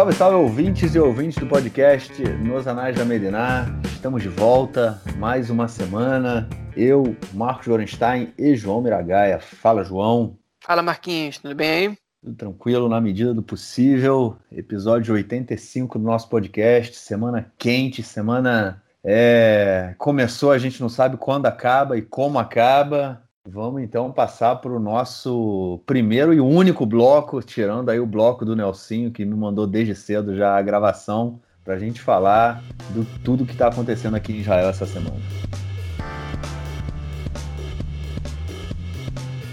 Salve, salve, ouvintes e ouvintes do podcast Nos Anais da Mediná. Estamos de volta, mais uma semana. Eu, Marcos Gorenstein e João Miragaia. Fala, João. Fala, Marquinhos, tudo bem aí? Tudo tranquilo, na medida do possível. Episódio 85 do nosso podcast. Semana quente, semana. É... Começou, a gente não sabe quando acaba e como acaba. Vamos então passar para o nosso primeiro e único bloco, tirando aí o bloco do Nelsinho, que me mandou desde cedo já a gravação, para a gente falar do tudo que está acontecendo aqui em Israel essa semana.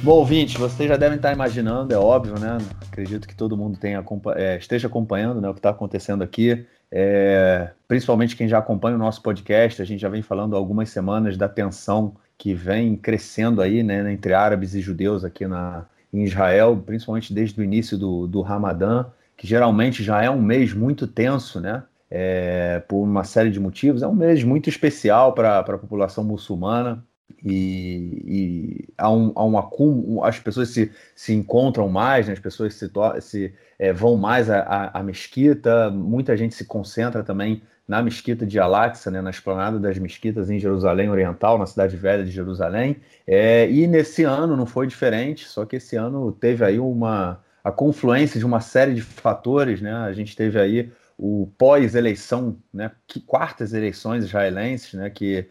Bom, ouvinte, vocês já devem estar imaginando, é óbvio, né? Acredito que todo mundo tenha, é, esteja acompanhando né, o que está acontecendo aqui. É, principalmente quem já acompanha o nosso podcast, a gente já vem falando algumas semanas da tensão que vem crescendo aí, né, entre árabes e judeus aqui na, em Israel, principalmente desde o início do, do Ramadã, que geralmente já é um mês muito tenso, né, é, por uma série de motivos. É um mês muito especial para a população muçulmana e, e há, um, há um acúmulo, as pessoas se, se encontram mais, né, as pessoas se, se é, vão mais à mesquita, muita gente se concentra também na mesquita de Al-Aqsa, né, na esplanada das mesquitas em Jerusalém Oriental, na cidade velha de Jerusalém. É, e nesse ano não foi diferente, só que esse ano teve aí uma a confluência de uma série de fatores, né? A gente teve aí o pós-eleição, né, que, quartas eleições israelenses, né, que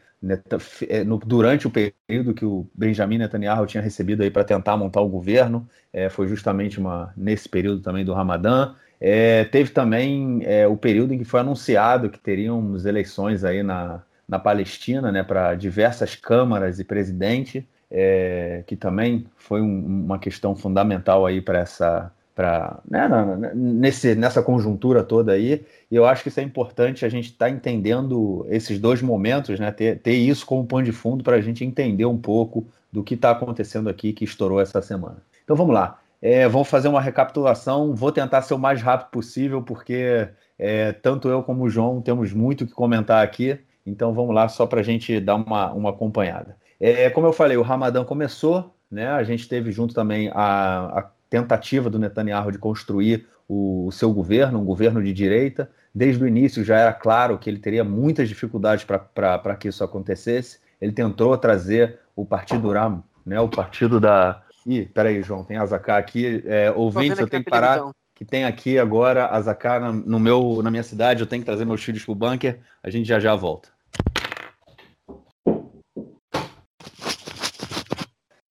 é, durante o período que o Benjamin Netanyahu tinha recebido aí para tentar montar o governo, é, foi justamente uma, nesse período também do Ramadã. É, teve também é, o período em que foi anunciado que teríamos eleições aí na, na Palestina, né, para diversas câmaras e presidente, é, que também foi um, uma questão fundamental aí para essa para né, nesse, nessa conjuntura toda aí, e eu acho que isso é importante a gente estar tá entendendo esses dois momentos, né, ter, ter isso como pano de fundo para a gente entender um pouco do que está acontecendo aqui que estourou essa semana. Então vamos lá. É, vamos fazer uma recapitulação. Vou tentar ser o mais rápido possível, porque é, tanto eu como o João temos muito o que comentar aqui. Então vamos lá, só para a gente dar uma, uma acompanhada. É, como eu falei, o Ramadã começou, né? A gente teve junto também a, a tentativa do Netanyahu de construir o, o, seu governo, um governo de direita. Desde o início já era claro que ele teria muitas dificuldades para que isso acontecesse. Ele tentou trazer o Partido Ram, né, o partido da, Ih, peraí, João, tem Azaká aqui. É, ouvintes, eu tenho que parar. Que tem aqui agora Azaká no meu, na minha cidade. Eu tenho que trazer meus filhos pro bunker. A gente já já volta.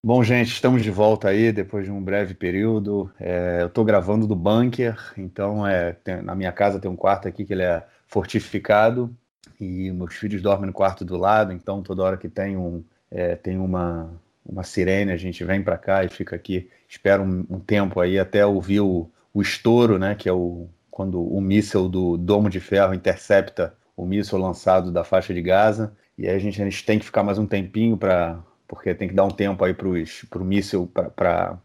Bom, gente, estamos de volta aí depois de um breve período. É, eu estou gravando do bunker, então é, tem, na minha casa tem um quarto aqui que ele é fortificado e meus filhos dormem no quarto do lado, então toda hora que tem um é, tem uma uma sirene, a gente vem para cá e fica aqui, espera um, um, tempo aí até ouvir o, o estouro, né, que é o, quando o míssil do Domo de Ferro intercepta o míssil lançado da faixa de Gaza, e aí a gente, a gente tem que ficar mais um tempinho para porque tem que dar um tempo aí para o míssil, para,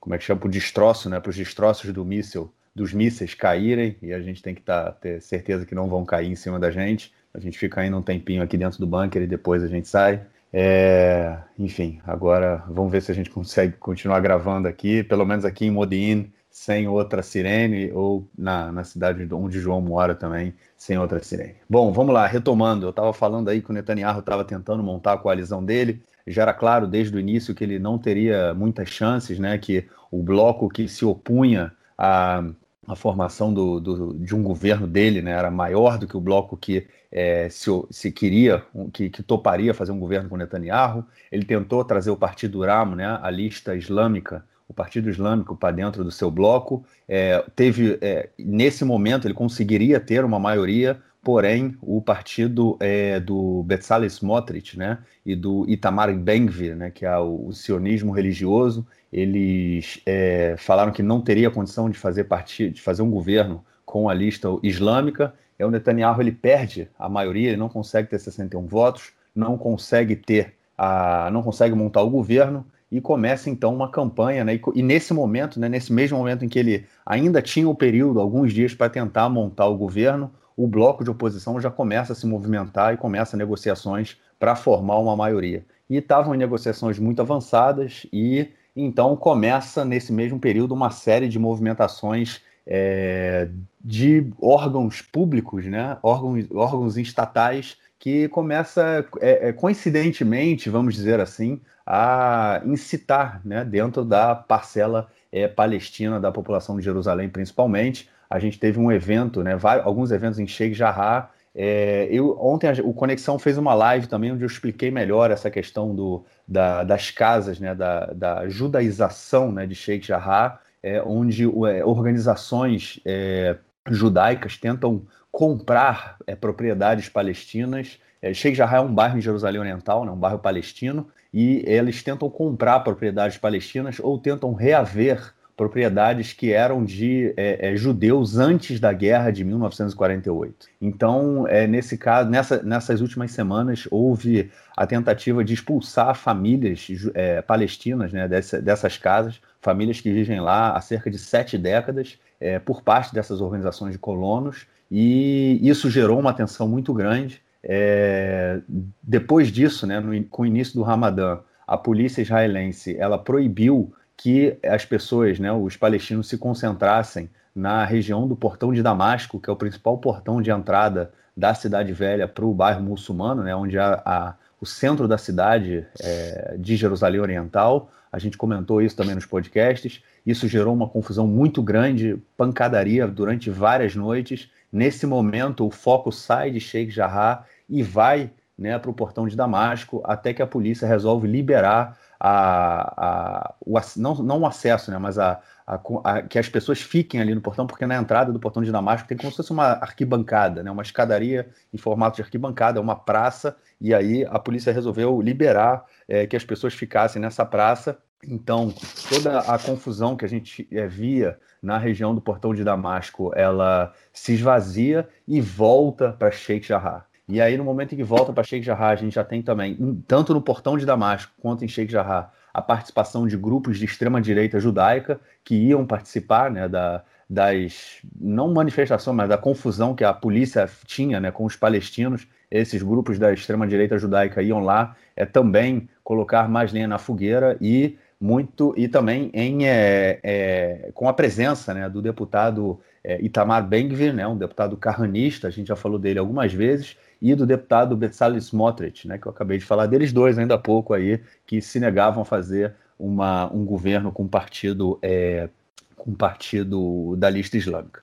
como é que chama, para o destroço, né, para os destroços do míssil, dos mísseis caírem, e a gente tem que tá, ter certeza que não vão cair em cima da gente, a gente fica ainda um tempinho aqui dentro do bunker e depois a gente sai, é, enfim, agora vamos ver se a gente consegue continuar gravando aqui, pelo menos aqui em Modin, sem outra sirene, ou na, na cidade onde João mora também, sem outra sirene. Bom, vamos lá, retomando, eu estava falando aí que o Netanyahu estava tentando montar a coalizão dele, já era claro desde o início que ele não teria muitas chances, né, que o bloco que se opunha a a formação do, do, de um governo dele né, era maior do que o bloco que é, se, se, queria, que, que, toparia fazer um governo com Netanyahu. Ele tentou trazer o Partido Ramo, né, a lista islâmica, o Partido Islâmico para dentro do seu bloco. É, teve é, nesse momento ele conseguiria ter uma maioria, porém o partido é, do Bezalel Smotrich, né, e do Itamar Ben-Gvir, né, que é o, o sionismo religioso, eles é, falaram que não teria condição de fazer partido, de fazer um governo com a lista islâmica. É o Netanyahu ele perde a maioria, ele não consegue ter 61 votos, não consegue ter a, não consegue montar o governo e começa então uma campanha, né? E, e, nesse momento, né, nesse mesmo momento em que ele ainda tinha o período, alguns dias para tentar montar o governo, o bloco de oposição já começa a se movimentar e começa negociações para formar uma maioria. E estavam em negociações muito avançadas e então começa nesse mesmo período uma série de movimentações é, de órgãos públicos, né, órgãos, órgãos estatais, que começa, é, é, coincidentemente, vamos dizer assim, a incitar né, dentro da parcela é, palestina da população de Jerusalém, principalmente. A gente teve um evento, né, vários, alguns eventos em Sheikh Jarrah. É, eu, ontem a, o Conexão fez uma live também onde eu expliquei melhor essa questão do, da, das casas, né, da, da judaização né, de Sheikh Jarrah, é, onde é, organizações é, judaicas tentam comprar é, propriedades palestinas. É, Sheikh Jarrah é um bairro em Jerusalém Oriental, né, um bairro palestino, e eles tentam comprar propriedades palestinas ou tentam reaver propriedades que eram de é, é, judeus antes da guerra de 1948. Então, é, nesse caso, nessa, nessas últimas semanas, houve a tentativa de expulsar famílias é, palestinas né, dessa, dessas casas, famílias que vivem lá há cerca de sete décadas, é, por parte dessas organizações de colonos, e isso gerou uma tensão muito grande. É, depois disso, né, no, com o início do Ramadã, a polícia israelense ela proibiu que as pessoas, né, os palestinos, se concentrassem na região do Portão de Damasco, que é o principal portão de entrada da cidade velha para o bairro muçulmano, né, onde há, o centro da cidade é, de Jerusalém Oriental. A gente comentou isso também nos podcasts. Isso gerou uma confusão muito grande, pancadaria durante várias noites. Nesse momento, o foco sai de Sheikh Jarrah e vai né, para o portão de Damasco, até que a polícia resolve liberar a, a, o, não, não o acesso, né, mas a, a, que as pessoas fiquem ali no portão, porque na entrada do portão de Damasco tem como se fosse uma arquibancada, né, uma escadaria em formato de arquibancada, uma praça, e aí a polícia resolveu liberar é, que as pessoas ficassem nessa praça. Então, toda a confusão que a gente é, via na região do portão de Damasco, ela se esvazia e volta para Sheikh Jarrah. E aí, no momento em que volta para Sheikh Jarrah, a gente já tem também, tanto no portão de Damasco quanto em Sheikh Jarrah, a participação de grupos de extrema-direita judaica que iam participar né, da, das, não manifestação, mas da confusão que a polícia tinha né, com os palestinos. Esses grupos da extrema-direita judaica iam lá é, também colocar mais lenha na fogueira e muito e também em, é, é, com a presença né, do deputado é, Itamar Ben-Gvir, né, um deputado carranista, a gente já falou dele algumas vezes, e do deputado Bezalel Smotrich, né, que eu acabei de falar deles dois ainda há pouco aí, que se negavam a fazer uma, um governo com partido é, com partido da lista islâmica.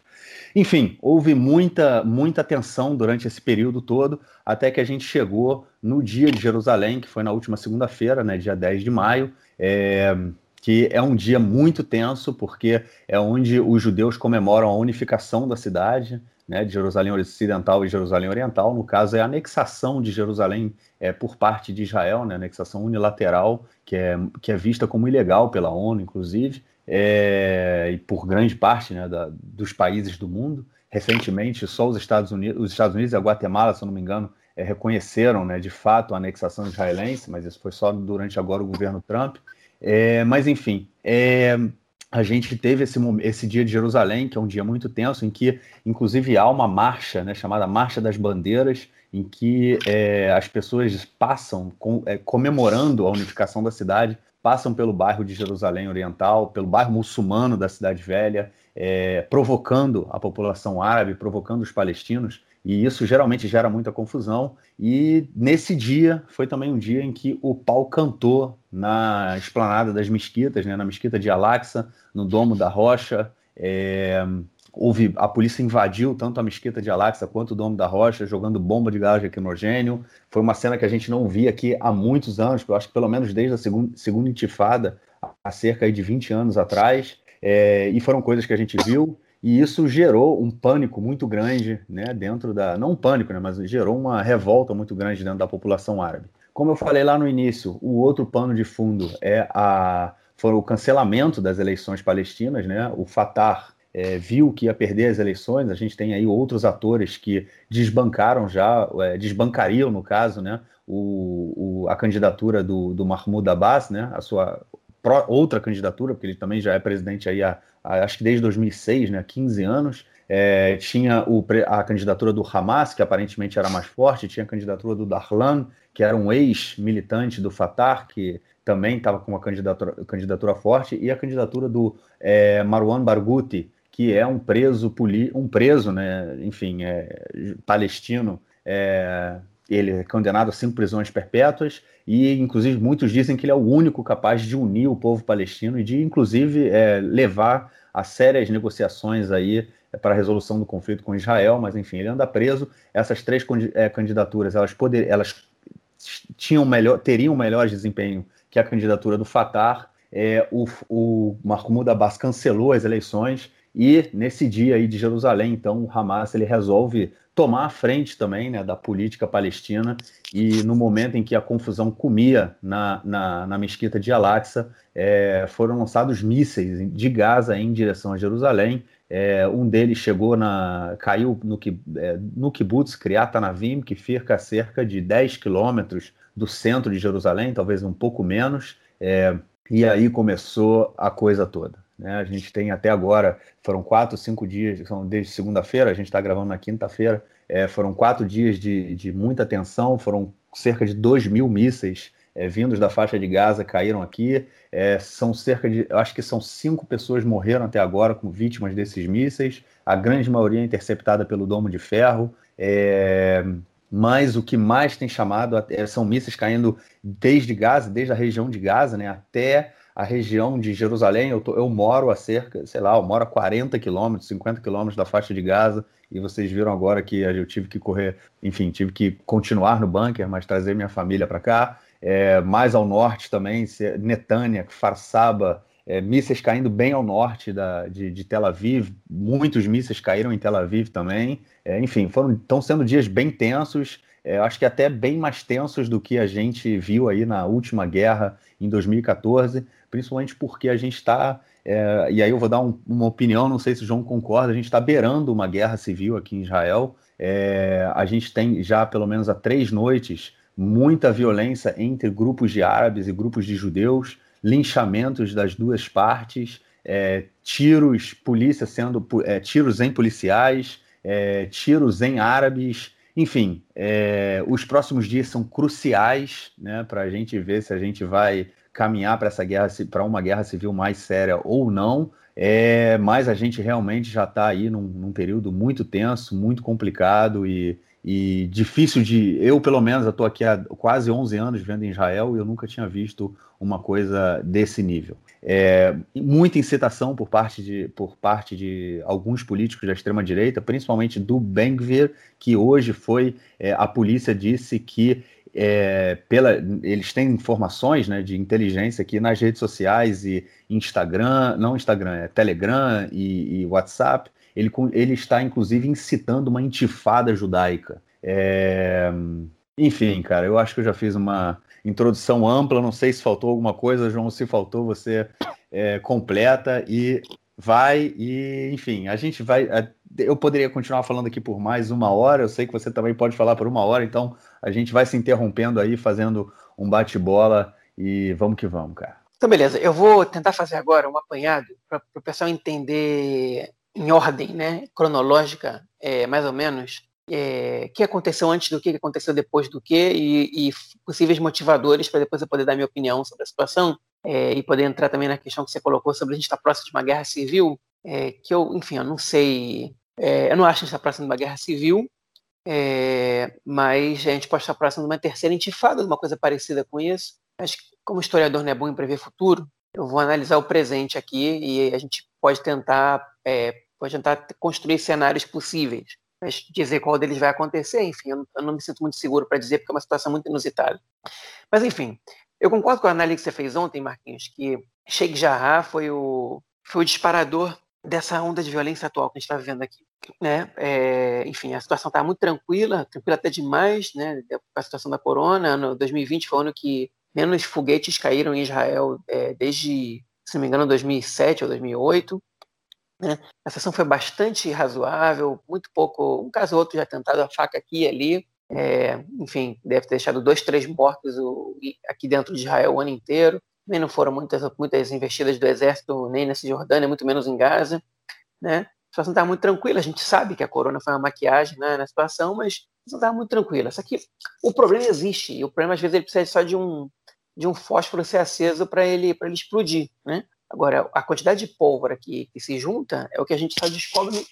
Enfim, houve muita, muita tensão durante esse período todo, até que a gente chegou no dia de Jerusalém, que foi na última segunda-feira, né, dia 10 de maio, é, que é um dia muito tenso, porque é onde os judeus comemoram a unificação da cidade, né, de Jerusalém Ocidental e Jerusalém Oriental. No caso, é a anexação de Jerusalém é, por parte de Israel, né, anexação unilateral, que é, que é vista como ilegal pela ONU, inclusive é, e por grande parte né, da, dos países do mundo. Recentemente, só os Estados Unidos, os Estados Unidos e a Guatemala, se eu não me engano, é, reconheceram né, de fato a anexação israelense, mas isso foi só durante agora o governo Trump. É, mas, enfim, é, a gente teve esse, esse dia de Jerusalém, que é um dia muito tenso, em que, inclusive, há uma marcha né, chamada Marcha das Bandeiras, em que é, as pessoas passam com, é, comemorando a unificação da cidade passam pelo bairro de Jerusalém Oriental, pelo bairro muçulmano da Cidade Velha, é, provocando a população árabe, provocando os palestinos, e isso geralmente gera muita confusão. E nesse dia foi também um dia em que o pau cantou na esplanada das mesquitas, né, na mesquita de Al-Aqsa, no Domo da Rocha. É, houve a polícia invadiu tanto a mesquita de Al-Aqsa quanto o Domo da Rocha, jogando bomba de gás lacrimogênio. Foi uma cena que a gente não via aqui há muitos anos, eu acho que pelo menos desde a segunda, segunda intifada, há cerca de 20 anos atrás. É, e foram coisas que a gente viu e isso gerou um pânico muito grande, né, dentro da, não um pânico, né, mas gerou uma revolta muito grande dentro da população árabe. Como eu falei lá no início, o outro pano de fundo é a foi o cancelamento das eleições palestinas, né? O Fatah é, viu que ia perder as eleições. A gente tem aí outros atores que desbancaram já, é, desbancariam, no caso, né, o, o, a candidatura do, do Mahmoud Abbas, né, a sua pró, outra candidatura, porque ele também já é presidente aí há, há acho que desde 2006, né, 15 anos. É, tinha o, a candidatura do Hamas, que aparentemente era mais forte, tinha a candidatura do Darlan, que era um ex-militante do Fatah, que também estava com uma candidatura, candidatura forte, e a candidatura do é, Marwan Barghouti, que é um preso, um preso, né, enfim, é, palestino, é, ele é condenado a cinco prisões perpétuas e, inclusive, muitos dizem que ele é o único capaz de unir o povo palestino e de, inclusive, é, levar a sérias negociações aí é, para a resolução do conflito com Israel, mas, enfim, ele anda preso. Essas três é, candidaturas, elas, poder, elas tinham melhor, teriam melhor desempenho que a candidatura do Fatah. É, o, o Mahmoud Abbas cancelou as eleições e nesse dia aí de Jerusalém, então, o Hamas ele resolve tomar a frente também né, da política palestina e no momento em que a confusão comia na, na, na mesquita de Al-Aqsa, é, foram lançados mísseis de Gaza em direção a Jerusalém. É, um deles chegou na. caiu no, é, no kibbutz Kriat Anavim, que fica a cerca de 10 quilômetros do centro de Jerusalém, talvez um pouco menos. É, e aí começou a coisa toda. Né? A gente tem até agora, foram quatro, cinco dias, são desde segunda-feira, a gente está gravando na quinta-feira, é, foram quatro dias de, de muita tensão, foram cerca de 2 mil mísseis é, vindos da faixa de Gaza caíram aqui. É, são cerca de, acho que são cinco pessoas morreram até agora com vítimas desses mísseis. A grande maioria interceptada pelo Domo de Ferro. É, mas o que mais tem chamado são mísseis caindo desde Gaza, desde a região de Gaza, né, até a região de Jerusalém, eu, tô, eu moro a cerca, sei lá, eu moro a 40 quilômetros, 50 quilômetros da faixa de Gaza, e vocês viram agora que eu tive que correr, enfim, tive que continuar no bunker, mas trazer minha família para cá. É, mais ao norte também, Netânia, Farsaba, é, mísseis caindo bem ao norte da, de, de, Tel Aviv, muitos mísseis caíram em Tel Aviv também. É, enfim, foram estão sendo dias bem tensos, é, acho que até bem mais tensos do que a gente viu aí na última guerra em 2014 principalmente porque a gente está, é, e aí eu vou dar um, uma opinião, não sei se o João concorda, a gente está beirando uma guerra civil aqui em Israel. É, a gente tem já pelo menos há três noites muita violência entre grupos de árabes e grupos de judeus, linchamentos das duas partes, é, tiros, polícia sendo é, tiros em policiais, é, tiros em árabes, enfim, é, os próximos dias são cruciais né, para a gente ver se a gente vai caminhar para essa guerra, para uma guerra civil mais séria ou não, é, mas a gente realmente já está aí num, num, período muito tenso, muito complicado e, e difícil de. Eu, pelo menos, estou aqui há quase 11 anos vivendo em Israel e eu nunca tinha visto uma coisa desse nível. É, muita incitação por parte, de, por parte de alguns políticos da extrema-direita, principalmente do Ben-Gvir, que hoje foi. É, a polícia disse que é, pela, eles têm informações né, de inteligência aqui nas redes sociais e Instagram, não Instagram, é Telegram e, e WhatsApp. Ele, ele está, inclusive, incitando uma intifada judaica. É, enfim, cara, eu acho que eu já fiz uma introdução ampla. Não sei se faltou alguma coisa, João. Se faltou, você é, completa e vai. E, enfim, a gente vai eu poderia continuar falando aqui por mais uma hora, eu sei que você também pode falar por uma hora, então a gente vai se interrompendo aí, fazendo um bate-bola e vamos que vamos, cara. Então, beleza, eu vou tentar fazer agora um apanhado para o pessoal entender em ordem, né, cronológica, é, mais ou menos, é, o que aconteceu antes do que, que aconteceu depois do que e, e possíveis motivadores para depois eu poder dar minha opinião sobre a situação é, e poder entrar também na questão que você colocou sobre a gente estar próximo de uma guerra civil, é, que eu, enfim, eu não sei é, eu não acho que a gente está próximo de uma guerra civil, é, mas a gente pode estar próximo de uma terceira intifada, uma coisa parecida com isso. Acho que, como historiador não é bom em prever futuro, eu vou analisar o presente aqui e a gente pode tentar, é, pode tentar construir cenários possíveis. Mas dizer qual deles vai acontecer, enfim, eu não me sinto muito seguro para dizer, porque é uma situação muito inusitada. Mas, enfim, eu concordo com a análise que você fez ontem, Marquinhos, que Sheikh Jarrah foi o, foi o disparador dessa onda de violência atual que a gente está vivendo aqui. Né? É, enfim, a situação está muito tranquila, tranquila até demais, né? A situação da corona, no 2020 foi o ano que menos foguetes caíram em Israel é, desde, se não me engano, 2007 ou 2008. Né? A situação foi bastante razoável, muito pouco, um caso ou outro já tentado a faca aqui e ali. É, enfim, deve ter deixado dois, três mortos o, aqui dentro de Israel o ano inteiro. Também não foram muitas, muitas investidas do exército nem na Cisjordânia, muito menos em Gaza. Né? A situação está muito tranquila. A gente sabe que a corona foi uma maquiagem né, na situação, mas a situação está muito tranquila. Só que o problema existe. E o problema, às vezes, ele precisa só de um, de um fósforo ser aceso para ele, ele explodir. Né? Agora, a quantidade de pólvora que, que se junta é o que a gente só descobre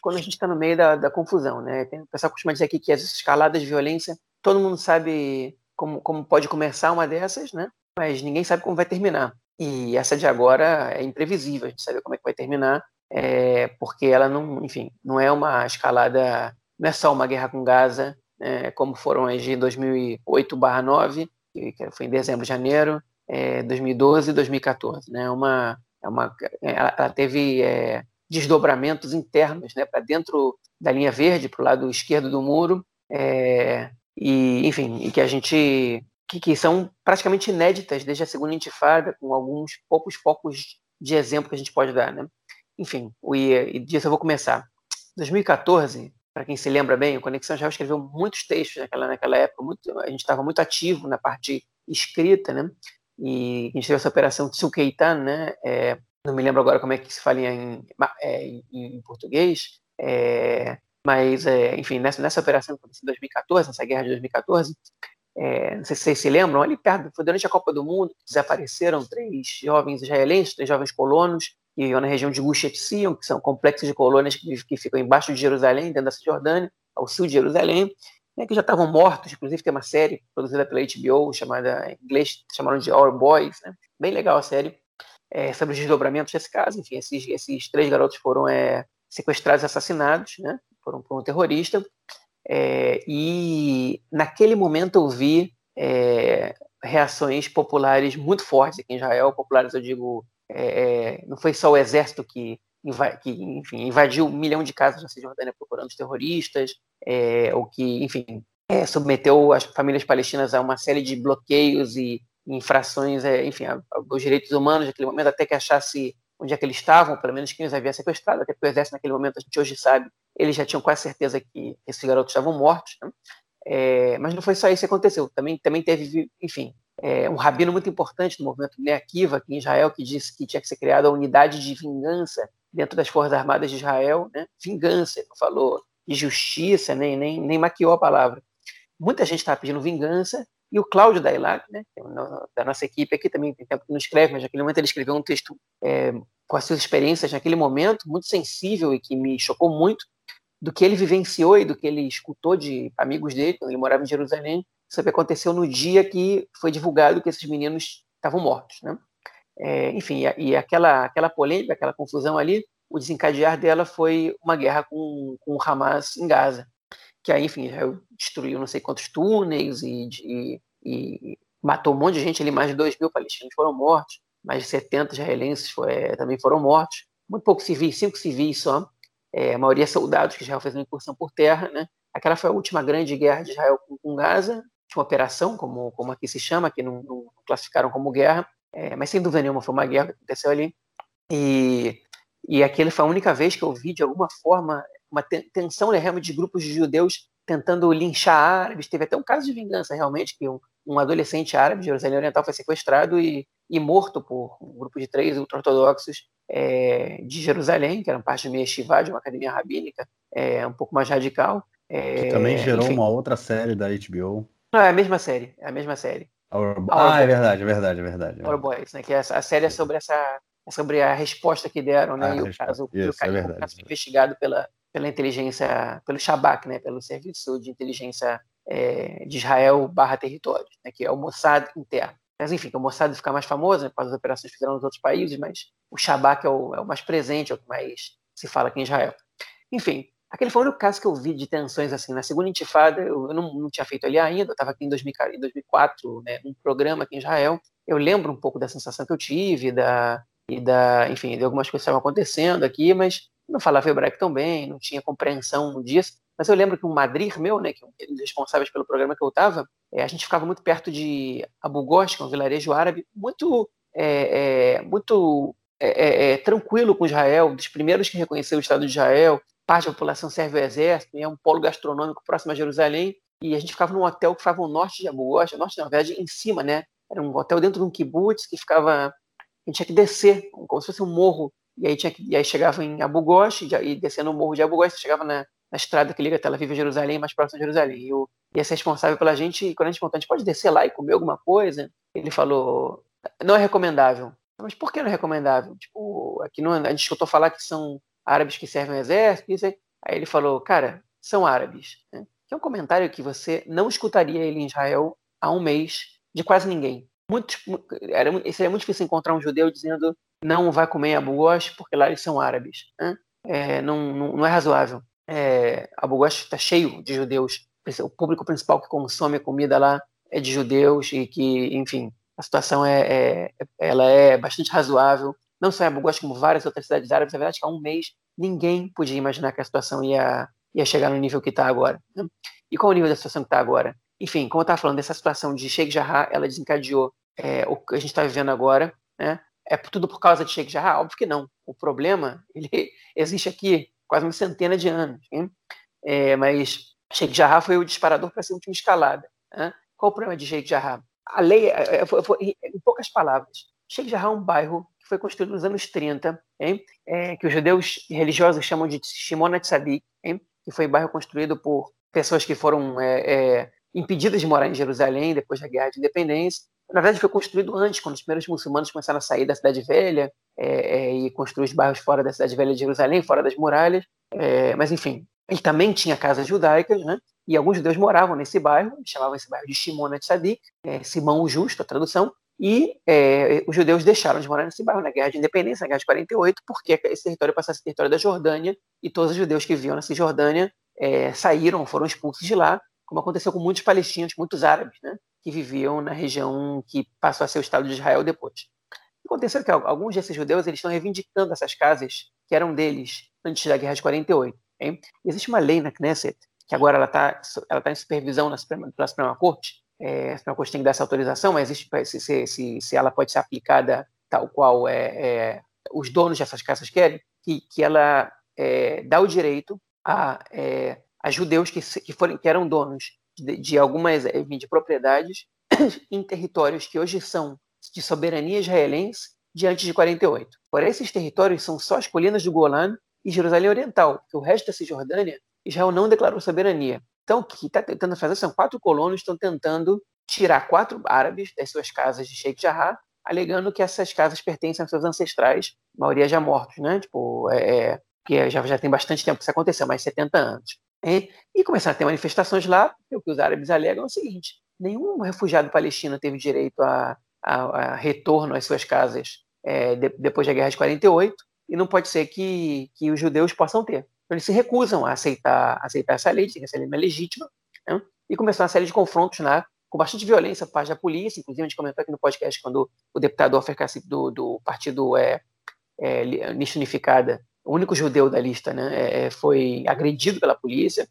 quando a gente está no meio da, da confusão, né? o pessoal costuma dizer aqui que as escaladas de violência, todo mundo sabe como, como pode começar uma dessas, né? Mas ninguém sabe como vai terminar. E essa de agora é imprevisível, a gente sabe como é que vai terminar, é, porque ela não, enfim, não é uma escalada, não é só uma guerra com Gaza, é, como foram as de 2008/9, que foi em dezembro, janeiro, é, 2012 e 2014, né? Uma, é uma, ela, ela teve é, desdobramentos internos, né, para dentro da linha verde, para o lado esquerdo do muro, é, e enfim, e que a gente que, que, são praticamente inéditas desde a segunda intifada, com alguns poucos focos de exemplo que a gente pode dar, né? Enfim, e, e disso eu vou começar. 2014, para quem se lembra bem, o Conexão já escreveu muitos textos naquela, naquela época, muito, a gente estava muito ativo na parte escrita, né? E a gente teve essa operação Tsukeitan, né? É, não me lembro agora como é que se fala em, é, em, em português, é, mas, é, enfim, nessa, nessa operação que aconteceu em 2014, nessa guerra de 2014, é, não sei se vocês se lembram, ali perto, foi durante a Copa do Mundo, desapareceram três jovens israelenses, três jovens colonos, que viviam na região de Gush Etzion, que são complexos de colônias que, que, ficam embaixo de Jerusalém, dentro da Cisjordânia, ao sul de Jerusalém, né, que já estavam mortos, inclusive tem uma série produzida pela HBO, chamada, em inglês, chamaram de Our Boys, né, bem legal a série, é, sobre os desdobramentos desse caso, enfim, esses, esses três garotos foram é, sequestrados e assassinados, né, foram por um terrorista, é, e naquele momento eu vi é, reações populares muito fortes aqui em Israel. Populares, eu digo, é, é não foi só o exército que, que enfim, invadiu um milhão de casas na Cisjordânia procurando os terroristas, ou que, enfim, submeteu as famílias palestinas a uma série de bloqueios e infrações, enfim, aos direitos humanos naquele momento, até que achasse onde é que eles estavam, pelo menos quem os havia sequestrado, até porque o exército naquele momento, a gente hoje sabe, eles já tinham quase certeza que esses garotos estavam mortos, né? é, mas não foi só isso que aconteceu, também, também teve, enfim, é, um rabino muito importante do movimento Bnei aqui em Israel, que disse que tinha que ser criada a unidade de vingança dentro das Forças Armadas de Israel, né? vingança, não falou de justiça, nem, nem, nem maquiou a palavra. Muita gente estava pedindo vingança, e o Cláudio Dailac, né, é da nossa equipe aqui, também tem tempo que não escreve, mas naquele momento ele escreveu um texto é, com as suas experiências naquele momento, muito sensível e que me chocou muito, do que ele vivenciou e do que ele escutou de amigos dele, quando ele morava em Jerusalém, sobre o que aconteceu no dia que foi divulgado que esses meninos estavam mortos. Né? É, enfim, e, aquela, aquela polêmica, aquela confusão ali, o desencadear dela foi uma guerra com, com o Hamas em Gaza que aí, enfim, destruiu não sei quantos túneis e, e, e, matou um monte de gente ali, mais de 2 mil palestinos foram mortos, mais de 70 israelenses foi, é, também foram mortos, muito poucos civis, cinco civis só, é, a maioria soldados que Israel fez uma incursão por terra, né? Aquela foi a última grande guerra de Israel com, com Gaza, uma operação, como, como aqui se chama, que não, não classificaram como guerra, é, mas sem dúvida nenhuma foi uma guerra que aconteceu ali. E, e aquele foi a única vez que eu vi, de alguma forma, uma tensão né, realmente de grupos de judeus tentando linchar árabes. Teve até um caso de vingança, realmente, que um, um adolescente árabe de Jerusalém Oriental foi sequestrado e, e morto por um grupo de três ultra-ortodoxos é, de Jerusalém, que eram parte de Yeshiva, de uma academia rabínica, é, um pouco mais radical. É, que também gerou enfim. uma outra série da HBO. Não, é a mesma série, é a mesma série. Our... Our ah, é verdade, é verdade, é verdade. Our Boys, né, que é a, a série é sobre essa sobre a resposta que deram, né? Ah, e o caso, Isso, o caso, é o caso investigado pela, pela inteligência, pelo Shabak, né, pelo Serviço de Inteligência é, de Israel barra território, né, que é o Mossad interno. Mas enfim, o Mossad fica mais famoso, né, por operações que fizeram nos outros países, mas o Shabak é o, é o mais presente, é o que mais se fala aqui em Israel. Enfim, aquele foi o único caso que eu vi de tensões assim. Na segunda intifada, eu, eu não, não, tinha feito ali ainda, eu estava aqui em, 2000, em 2004, né, num programa aqui em Israel. Eu lembro um pouco da sensação que eu tive, da, e da, enfim, de algumas coisas que estavam acontecendo aqui, mas não falava hebraico tão bem, não tinha compreensão disso. Mas eu lembro que um madrir meu, né, que é um dos responsáveis pelo programa que eu estava, é, a gente ficava muito perto de Abu Ghosh, que é um vilarejo árabe, muito, é, é, muito é, é, é, tranquilo com Israel, dos primeiros que reconheceu o Estado de Israel, parte da população serve o exército, é um polo gastronômico próximo a Jerusalém, e a gente ficava num hotel que ficava no norte de Abu Ghosh, norte, na verdade, em cima, né, era um hotel dentro de um kibbutz que ficava, a gente tinha que descer, como se fosse um morro e aí, tinha e aí chegava em Abu Ghosh, e descendo o morro de Abu Ghosh, chegava na, na estrada que liga Tel Aviv a Jerusalém, mais próximo de Jerusalém. E ia ser responsável pela gente, e quando a gente perguntou, a gente pode descer lá e comer alguma coisa? Ele falou, não é recomendável. Mas por que não é recomendável? Tipo, aqui não, a gente escutou falar que são árabes que servem ao exército, isso aí. aí ele falou, cara, são árabes. Né? Que é um comentário que você não escutaria ele em Israel há um mês de quase ninguém. Muito, era, seria muito difícil encontrar um judeu dizendo não vai comer Abu Ghosh porque lá eles são árabes. Né? É, não, não, não, é razoável. É, Abu Ghosh está cheio de judeus. O público principal que consome a comida lá é de judeus e que, enfim, a situação é, é ela é bastante razoável. Não só em Abu Ghosh, como várias outras cidades árabes. É verdade há um mês ninguém podia imaginar que a situação ia, ia chegar no nível que está agora. Né? E qual é o nível da situação que está agora? Enfim, como eu estava falando, dessa situação de Sheikh Jarrah, ela desencadeou é, o que a gente está vivendo agora, né? É tudo por causa de Sheikh Jarrah? Óbvio que não. O problema, ele existe aqui quase uma centena de anos. É, mas Sheikh Jarrah foi o disparador para essa última escalada. Né? Qual o problema de Sheikh Jarrah? A lei, é, é, em poucas palavras, Sheikh Jarrah é um bairro que foi construído nos anos 30, é, que os judeus religiosos chamam de Shimon Tzadik, que foi um bairro construído por pessoas que foram é, é, impedidas de morar em Jerusalém depois da Guerra de Independência. Na verdade, foi construído antes, quando os primeiros muçulmanos começaram a sair da Cidade Velha é, é e construir os bairros fora da Cidade Velha de Jerusalém, fora das muralhas. É, mas, enfim, ele também tinha casas judaicas, né? E alguns judeus moravam nesse bairro, chamavam esse bairro de Shimon Tzadik, é, Simão o Justo, a tradução, e é, os judeus deixaram de morar nesse bairro na Guerra de Independência, na Guerra de 48, porque esse território passasse a ser território da Jordânia, e todos os judeus que viviam na Cisjordânia é, saíram, foram expulsos de lá, como aconteceu com muitos palestinos, muitos árabes, né, que viviam na região que passou a ser o Estado de Israel depois. Aconteceu que alguns desses judeus eles estão reivindicando essas casas que eram deles antes da Guerra de 48. Hein? Existe uma lei na Knesset, que agora ela está ela tá em supervisão na Suprema, pela Suprema Corte, é, a Suprema Corte tem que dar essa autorização, mas existe, se, se, se ela pode ser aplicada tal qual é, é, os donos dessas casas querem, que, que ela é, dá o direito a, é, a judeus que, que, foram, que eram donos de, de algumas de propriedades em territórios que hoje são de soberania israelense diante de 48. Por esses territórios são só as colinas do Golan e Jerusalém Oriental, que o resto da Cisjordânia, Israel não declarou soberania. Então, o que está tentando fazer são quatro colonos estão tentando tirar quatro árabes das suas casas de Sheikh Jarrah, alegando que essas casas pertencem aos seus ancestrais, maioria já mortos, né? Tipo, é, é que já, já tem bastante tempo que isso aconteceu, mais 70 anos. E, começaram a ter manifestações lá, o que os árabes alegam é o seguinte: nenhum refugiado palestino teve direito a, a, a retorno às suas casas é, de, depois da Guerra de 48, e não pode ser que, que os judeus possam ter. Então, eles se recusam a aceitar, aceitar essa lei, que essa lei não é legítima, né? e começou uma série de confrontos lá, com bastante violência por parte da polícia, inclusive a gente comentou aqui no podcast quando o deputado Ofer do, do partido é, é, Unificada o único judeu da lista, né, é, é, foi agredido pela polícia.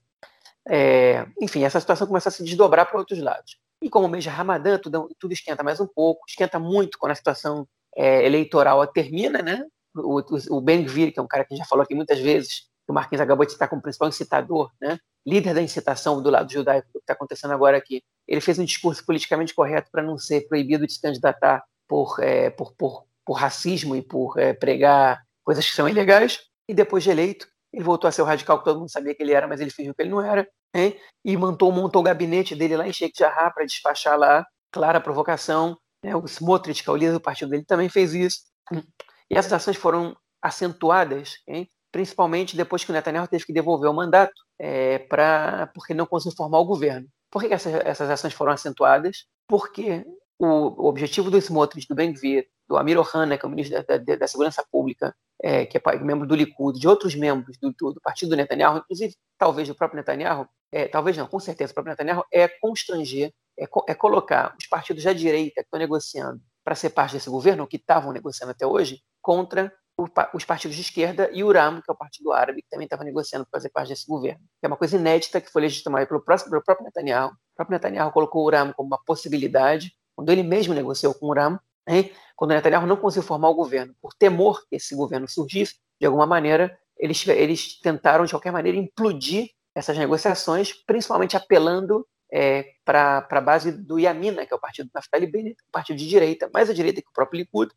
É, enfim, essa situação começa a se desdobrar para outros lados. E como o mês de Ramadã, tudo, tudo esquenta mais um pouco, esquenta muito quando a situação é, eleitoral termina, né? O, o, o Ben Gvir, que é um cara que já falou aqui muitas vezes, que o Marquinhos acabou de citar como principal incitador, né? líder da incitação do lado judaico, do que está acontecendo agora aqui. Ele fez um discurso politicamente correto para não ser proibido de se candidatar por, é, por, por, por racismo e por é, pregar coisas que são ilegais, e depois de eleito, ele voltou a ser o radical que todo mundo sabia que ele era, mas ele fingiu que ele não era, né? e montou, montou o gabinete dele lá em Sheikh Jarrah para despachar lá, clara provocação, né? o Smotrich, que é o líder do partido dele, também fez isso, e essas ações foram acentuadas, hein? principalmente depois que o Netanyahu teve que devolver o mandato é, pra, porque não conseguiu formar o governo. Por que essas, essas ações foram acentuadas? Porque o, objetivo do Smotrich, do Ben-Gvir, do Amir Ohana, que é o ministro da, da, da Segurança Pública, é, que é membro do Likud, de outros membros do, do, do, partido do Netanyahu, inclusive talvez do próprio Netanyahu, é, talvez não, com certeza, o próprio Netanyahu, é constranger, é, é colocar os partidos da direita que estão negociando para ser parte desse governo, que estavam negociando até hoje, contra o, os partidos de esquerda e o RAM, que é o partido árabe, que também estava negociando para fazer parte desse governo. É uma coisa inédita que foi legitimada pelo, próximo, pelo próprio Netanyahu. O próprio Netanyahu colocou o RAM como uma possibilidade, quando ele mesmo negociou com o RAM, né? Quando Netanyahu não conseguiu formar o governo, por temor que esse governo surgisse, de alguma maneira, eles, eles tentaram, de qualquer maneira, implodir essas negociações, principalmente apelando é, para a base do Yamina, que é o partido do Naftali Bennett, um partido de direita, mais à direita que o próprio Likud,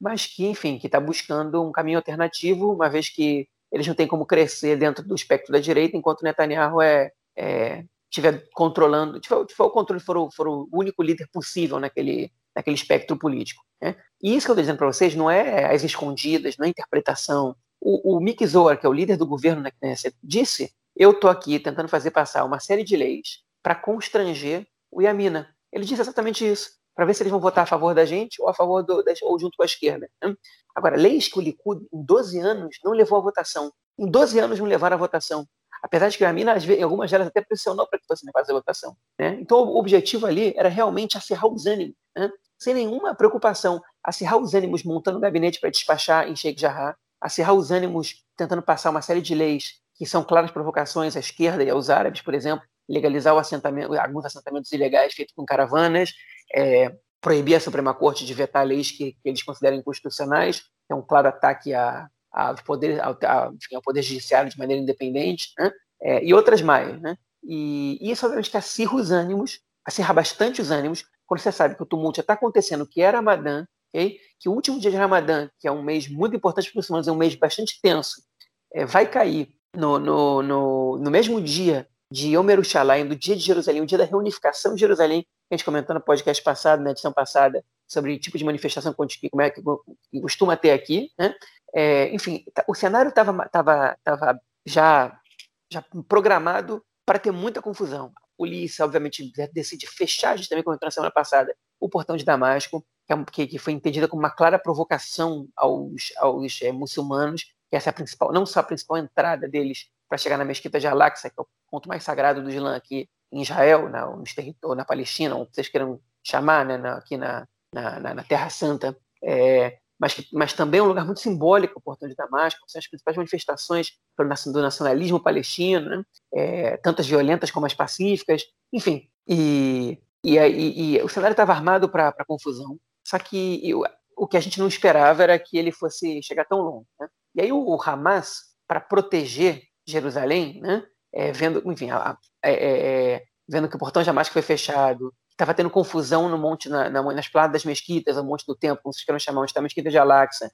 mas que, enfim, que está buscando um caminho alternativo, uma vez que eles não têm como crescer dentro do espectro da direita, enquanto Netanyahu é, é estiver controlando, tiver, tiver o controle, for o, for o único líder possível naquele, naquele espectro político. Né? E isso que eu estou dizendo para vocês não é as escondidas, não é interpretação. O, o Mick Zohar, que é o líder do governo na Knesset, disse: Eu estou aqui tentando fazer passar uma série de leis para constranger o Yamina. Ele disse exatamente isso, para ver se eles vão votar a favor da gente ou a favor do, ou junto com a esquerda. Né? Agora, leis que o Likud, em 12 anos, não levou à votação. Em 12 anos não levaram à votação. Apesar de que a mina, em algumas delas, até pressionou para que fosse levada à votação. Né? Então, o objetivo ali era realmente acirrar os ânimos, né? sem nenhuma preocupação. Acirrar os ânimos montando gabinete para despachar em Sheikh Jarrah, acirrar os ânimos tentando passar uma série de leis que são claras provocações à esquerda e aos árabes, por exemplo, legalizar assentamento, alguns assentamentos ilegais feitos com caravanas, é, proibir a Suprema Corte de vetar leis que, que eles consideram inconstitucionais, é um claro ataque a, ao, poder, ao, ao poder judiciário de maneira independente, né? é, e outras mais. Né? E, e, isso, obviamente, que acirra os ânimos, acirra bastante os ânimos, quando você sabe que o tumulto já está acontecendo, que é Ramadã, okay? que o último dia de Ramadã, que é um mês muito importante para os muçulmanos, é um mês bastante tenso, é, vai cair no, no, no, no mesmo dia de Yom Yerushalayim, do dia de Jerusalém, o dia da reunificação de Jerusalém, a gente comentou no podcast passado, na edição passada, sobre o tipo de manifestação que, como é que, que costuma ter aqui, né? É, enfim, tá, o cenário estava tava, tava já, já programado para ter muita confusão. A polícia, obviamente, decide fechar, justamente como na semana passada, o portão de Damasco, que, é que foi entendida como uma clara provocação aos, aos é, muçulmanos, que essa é a principal, não só a principal entrada deles para chegar na mesquita de Al-Aqsa, que é o ponto mais sagrado do Islã aqui em Israel, na, ou na Palestina, ou vocês queiram chamar, né, na, aqui na, na, na, Terra Santa, é, mas, mas também é um lugar muito simbólico, o Portão de Damasco, são as principais manifestações do nacionalismo palestino, né, é, tanto as violentas como as pacíficas, enfim. E, e, e, e o cenário estava armado para confusão, só que eu, o que a gente não esperava era que ele fosse chegar tão longe. Né? E aí o, o Hamas, para proteger Jerusalém, né, é, vendo, enfim, a, é, é, é, vendo que o portão de Damasco foi fechado, estava tendo confusão no monte, na, na, nas planas das mesquitas, no monte do templo, como vocês queiram chamar, onde está a mesquita de Al-Aqsa,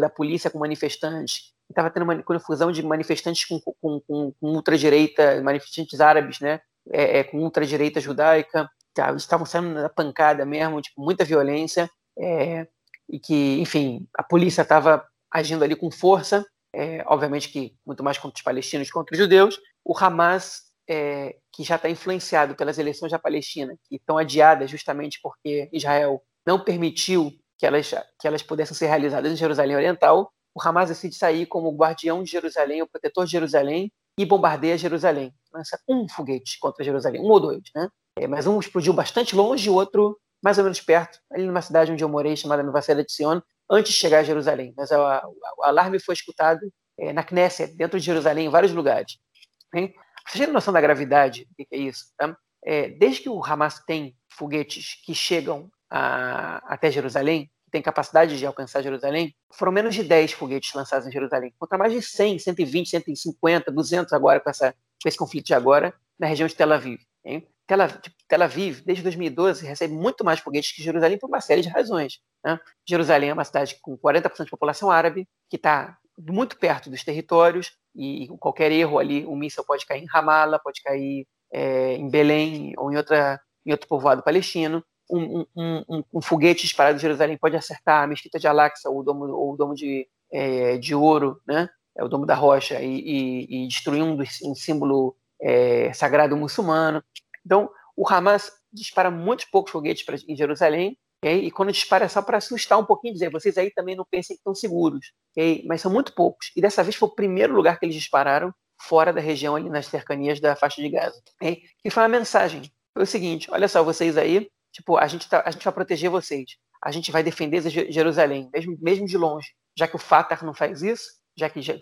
da polícia com manifestantes, estava tendo uma confusão de manifestantes com, com, com, com ultradireita, manifestantes árabes, né, é, é, com ultradireita judaica, tá, estavam saindo na pancada mesmo, tipo, muita violência, é, e que, enfim, a polícia estava agindo ali com força, é, obviamente que muito mais contra os palestinos contra os judeus, o Hamas, é, que já está influenciado pelas eleições da Palestina, que estão adiadas justamente porque Israel não permitiu que elas, que elas pudessem ser realizadas em Jerusalém Oriental, o Hamas decide sair como guardião de Jerusalém, o protetor de Jerusalém, e bombardeia Jerusalém. Lança um foguete contra Jerusalém, um ou dois, né? É, mas um explodiu bastante longe o outro mais ou menos perto, ali numa cidade onde eu morei, chamada Nova Seda de Sion, antes de chegar a Jerusalém. Mas o, alarme foi escutado é, na Knesset, dentro de Jerusalém, em vários lugares. Hein? Vocês têm noção da gravidade? O que é isso? Tá? É, desde que o Hamas tem foguetes que chegam a, até Jerusalém, que tem capacidade de alcançar Jerusalém, foram menos de 10 foguetes lançados em Jerusalém, contra mais de 100, 120, 150, 200 agora com, essa, com esse conflito de agora na região de Tel Aviv. Hein? Tel Aviv, Tel Aviv, desde 2012, recebe muito mais foguetes que Jerusalém por uma série de razões. Né? Jerusalém é uma cidade com 40% de população árabe, que está muito perto dos territórios, e qualquer erro ali, um míssil pode cair em Ramallah, pode cair é, em Belém ou em, outra, em outro povoado palestino. Um, um, um, um, foguete disparado de Jerusalém pode acertar a mesquita de Al-Aqsa ou o domo, ou o domo de, é, de ouro, né? é o domo da rocha, e, e, e destruir um, um símbolo é, sagrado muçulmano. Então, o Hamas dispara muitos poucos foguetes pra, em Jerusalém, okay? e quando dispara é só para assustar um pouquinho, dizer, vocês aí também não pensem que estão seguros, okay? mas são muito poucos. E dessa vez foi o primeiro lugar que eles dispararam fora da região ali nas cercanias da faixa de Gaza. Okay? E foi uma mensagem, foi o seguinte, olha só, vocês aí, tipo, a gente, tá, a gente vai proteger vocês, a gente vai defender Jerusalém, mesmo, mesmo de longe, já que o Fatah não faz isso, já que, já,